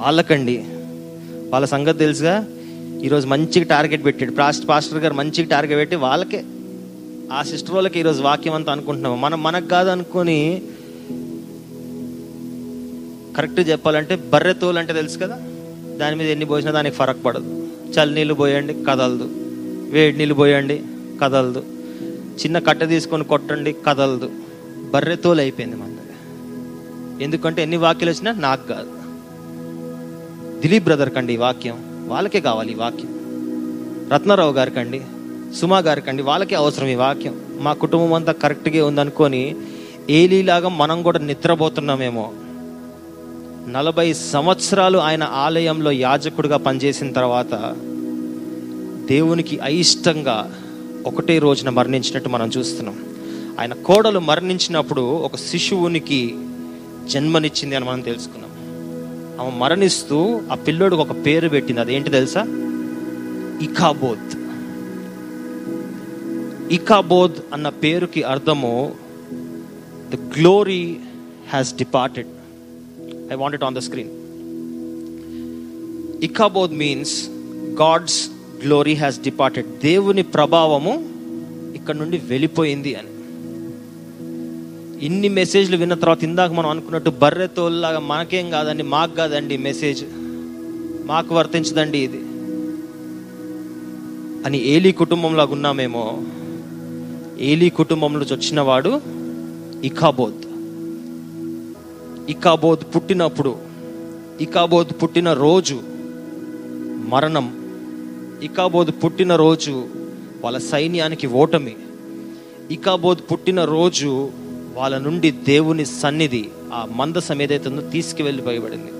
వాళ్ళకండి వాళ్ళ సంగతి తెలుసుగా ఈరోజు మంచిగా టార్గెట్ పెట్టాడు. పాస్ట్ పాస్టర్ గారు మంచిగా టార్గెట్ పెట్టి వాళ్ళకే ఆ సిస్టర్ వాళ్ళకి ఈరోజు వాక్యం అంతా అనుకుంటున్నాము. మనం మనకు కాదు అనుకొని కరెక్ట్ చెప్పాలంటే బర్రె తోలు అంటే తెలుసు కదా? దాని మీద ఎన్ని పోసినా దానికి ఫరక్ పడదు. చలి నీళ్ళు పోయండి కదలదు. వేడి నీళ్ళు పోయండి కదలదు. చిన్న కట్టె తీసుకొని కొట్టండి కదలదు. బర్రె తోలు అయిపోయింది మన దగ్గర. ఎందుకంటే ఎన్ని వాక్యాలు వచ్చినా నాకు కాదు. దిలీప్ బ్రదర్ కండి ఈ వాక్యం. వాళ్ళకే కావాలి ఈ వాక్యం. రత్నారావు గారికండి సుమా గారికి అండి వాళ్ళకే అవసరం ఈ వాక్యం. మా కుటుంబం అంతా కరెక్ట్గా ఉందనుకొని ఏలీలాగా మనం కూడా నిద్రపోతున్నామేమో. నలభై సంవత్సరాలు ఆయన ఆలయంలో యాజకుడిగా పనిచేసిన తర్వాత దేవునికి అయిష్టంగా ఒకటే రోజున మరణించినట్టు మనం చూస్తున్నాం. ఆయన కోడలు మరణించినప్పుడు ఒక శిశువునికి జన్మనిచ్చింది అని మనం తెలుసుకున్నాం. ఆమె మరణిస్తూ ఆ పిల్లోడికి ఒక పేరు పెట్టింది. అదేంటి తెలుసా? ఇకాబోత్. ఇకాబోద్ అన్న పేరుకి అర్థము the glory has departed I want it on the screen Ichabod means God's glory has departed దేవుని ప్రభావము ఇక్కడ నుండి వెళ్ళిపోయింది అని. ఇన్ని మెసేజ్లు విన్న తర్వాత ఇందాక మనం అనుకున్నట్టు బర్రెతోల్లాగా మనకేం కాదండి మాకు కాదండి మెసేజ్ మాకు వర్తించదండి ఇది. అని ఏలీ కుటుంబంలాగా ఉన్నామేమో ఏలీ కుటుంబంలో వచ్చినవాడు వచ్చిన వాడు ఇకాబోద్ ఇకాబోద్ పుట్టినప్పుడు ఇకాబోద్ పుట్టిన రోజు మరణం. ఇకాబోద్ పుట్టిన రోజు వాళ్ళ సైన్యానికి ఓటమి. ఇకాబోద్ పుట్టిన రోజు వాళ్ళ నుండి దేవుని సన్నిధి ఆ మందసం ఏదైతే ఉందో తీసుకువెళ్ళిపోయబడింది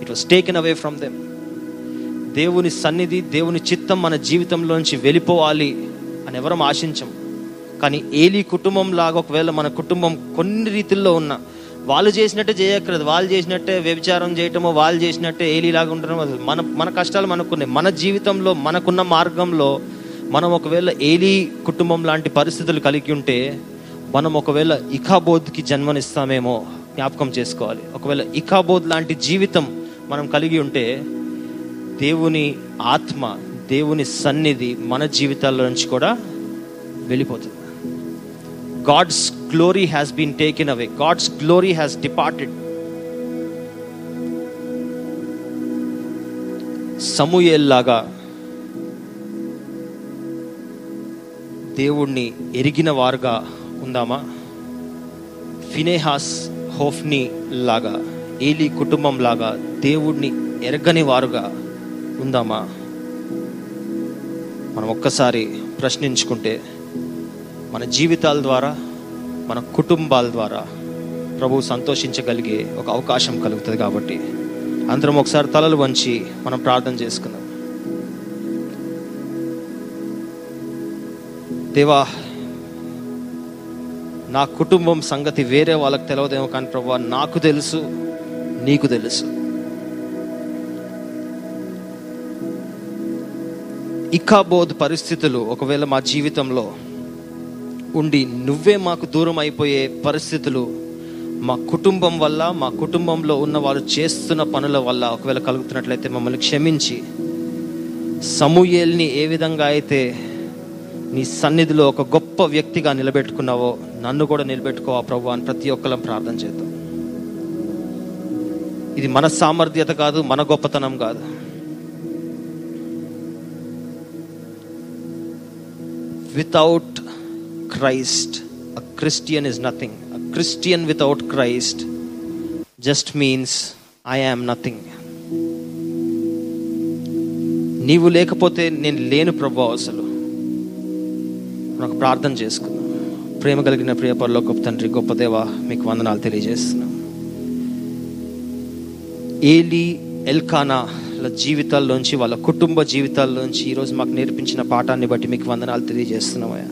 it was taken away from them దేవుని సన్నిధి దేవుని చిత్తం మన జీవితంలోంచి వెళ్ళిపోవాలి అని ఎవరం ఆశించం కానీ ఏలి కుటుంబం లాగా ఒకవేళ మన కుటుంబం కొన్ని రీతిల్లో ఉన్న వాళ్ళు చేసినట్టే చేయక్కర్లేదు. వాళ్ళు చేసినట్టే వ్యభిచారం చేయటమో వాళ్ళు చేసినట్టే ఏలిలాగా ఉండటం అసలు మన మన కష్టాలు మనకున్నాయి. మన జీవితంలో మనకున్న మార్గంలో మనం ఒకవేళ ఏలి కుటుంబం లాంటి పరిస్థితులు కలిగి ఉంటే మనం ఒకవేళ ఇకాబోధ్కి జన్మనిస్తామేమో జ్ఞాపకం చేసుకోవాలి. ఒకవేళ ఇకాబోధ్ లాంటి జీవితం మనం కలిగి ఉంటే దేవుని ఆత్మ దేవుని సన్నిధి మన జీవితాల్లో నుంచి కూడా వెళ్ళిపోతుంది. God's glory has been taken away God's glory has departed సమూయేల్లాగా దేవుణ్ణి ఎరిగిన వారుగా ఉందామా? ఫినేహాస్ హోఫ్ని లాగా ఏలి కుటుంబం లాగా దేవుణ్ణి ఎరగని వారుగా ఉందామా? మనం ఒక్కసారి ప్రశ్నించుకుంటే మన జీవితాల ద్వారా మన కుటుంబాల ద్వారా ప్రభు సంతోషించగలిగే ఒక అవకాశం కలుగుతుంది కాబట్టి అందరం ఒకసారి తలలు వంచి మనం ప్రార్థన చేసుకుందాం. దేవా నా కుటుంబం సంగతి వేరే వాళ్ళకి తెలియదేమో కానీ ప్రభు నాకు తెలుసు నీకు తెలుసు. ఇకాబోధ్ పరిస్థితులు ఒకవేళ మా జీవితంలో ఉండి నువ్వే మాకు దూరం అయిపోయే పరిస్థితులు మా కుటుంబం వల్ల మా కుటుంబంలో ఉన్న వాళ్ళు చేస్తున్న పనుల వల్ల ఒకవేళ కలుగుతున్నట్లయితే మమ్మల్ని క్షమించి. సమూయేల్ని ఏ విధంగా అయితే నీ సన్నిధిలో ఒక గొప్ప వ్యక్తిగా నిలబెట్టుకున్నావో నన్ను కూడా నిలబెట్టుకోవా ప్రభు అని ప్రతి ఒక్కరం ప్రార్థన చేద్దాం. ఇది మన సామర్థ్యత కాదు మన గొప్పతనం కాదు. Without Christ a Christian is nothing a Christian without Christ just means I am nothing నీవు లేకపోతే నేను లేను ప్రభు అసలు. నాకు ప్రార్థన చేసుకుందాం ప్రేమ కలిగిన ప్రియ గొప్ప తండ్రి గొప్ప దేవ మీకు వందనాలు తెలియజేస్తున్నాం. ఏలి ఎల్కానాల జీవితాల్లోంచి వాళ్ళ కుటుంబ జీవితాల్లోంచి ఈరోజు మాకు నేర్పించిన పాఠాన్ని బట్టి మీకు వందనాలు తెలియజేస్తున్నామయ్యా.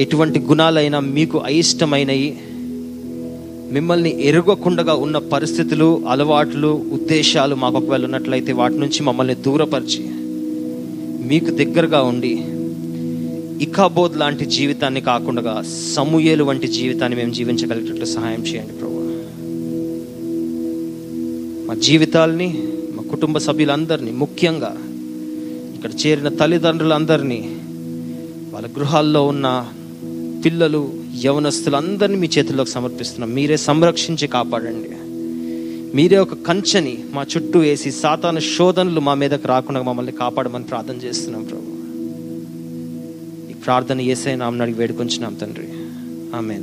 ఎటువంటి గుణాలైనా మీకు అయిష్టమైనవి మిమ్మల్ని ఎరగకుండా ఉన్న పరిస్థితులు అలవాట్లు ఉద్దేశాలు మాకు ఒకవేళ ఉన్నట్లయితే వాటి నుంచి మమ్మల్ని దూరపరిచి మీకు దగ్గరగా ఉండి ఇకాబోద్ లాంటి జీవితాన్ని కాకుండా సమూయేలు వంటి జీవితాన్ని మేము జీవించగలిగేటట్లు సహాయం చేయండి ప్రభు మా జీవితాల్ని మా కుటుంబ సభ్యులందరినీ ముఖ్యంగా ఇక్కడ చేరిన తల్లిదండ్రులందరినీ వాళ్ళ గృహాల్లో ఉన్న పిల్లలు యవనస్తులందరినీ మీ చేతుల్లోకి సమర్పిస్తున్నాం. మీరే సంరక్షించి కాపాడండి. మీరే ఒక కంచెని మా చుట్టూ వేసి సాతాను శోధనలు మా మీదకి రాకుండా మమ్మల్ని కాపాడమని ప్రార్థన చేస్తున్నాం ప్రభు. ఈ ప్రార్థన ఏసై నామని వేడుకొంచున్నాం తండ్రి. ఆమె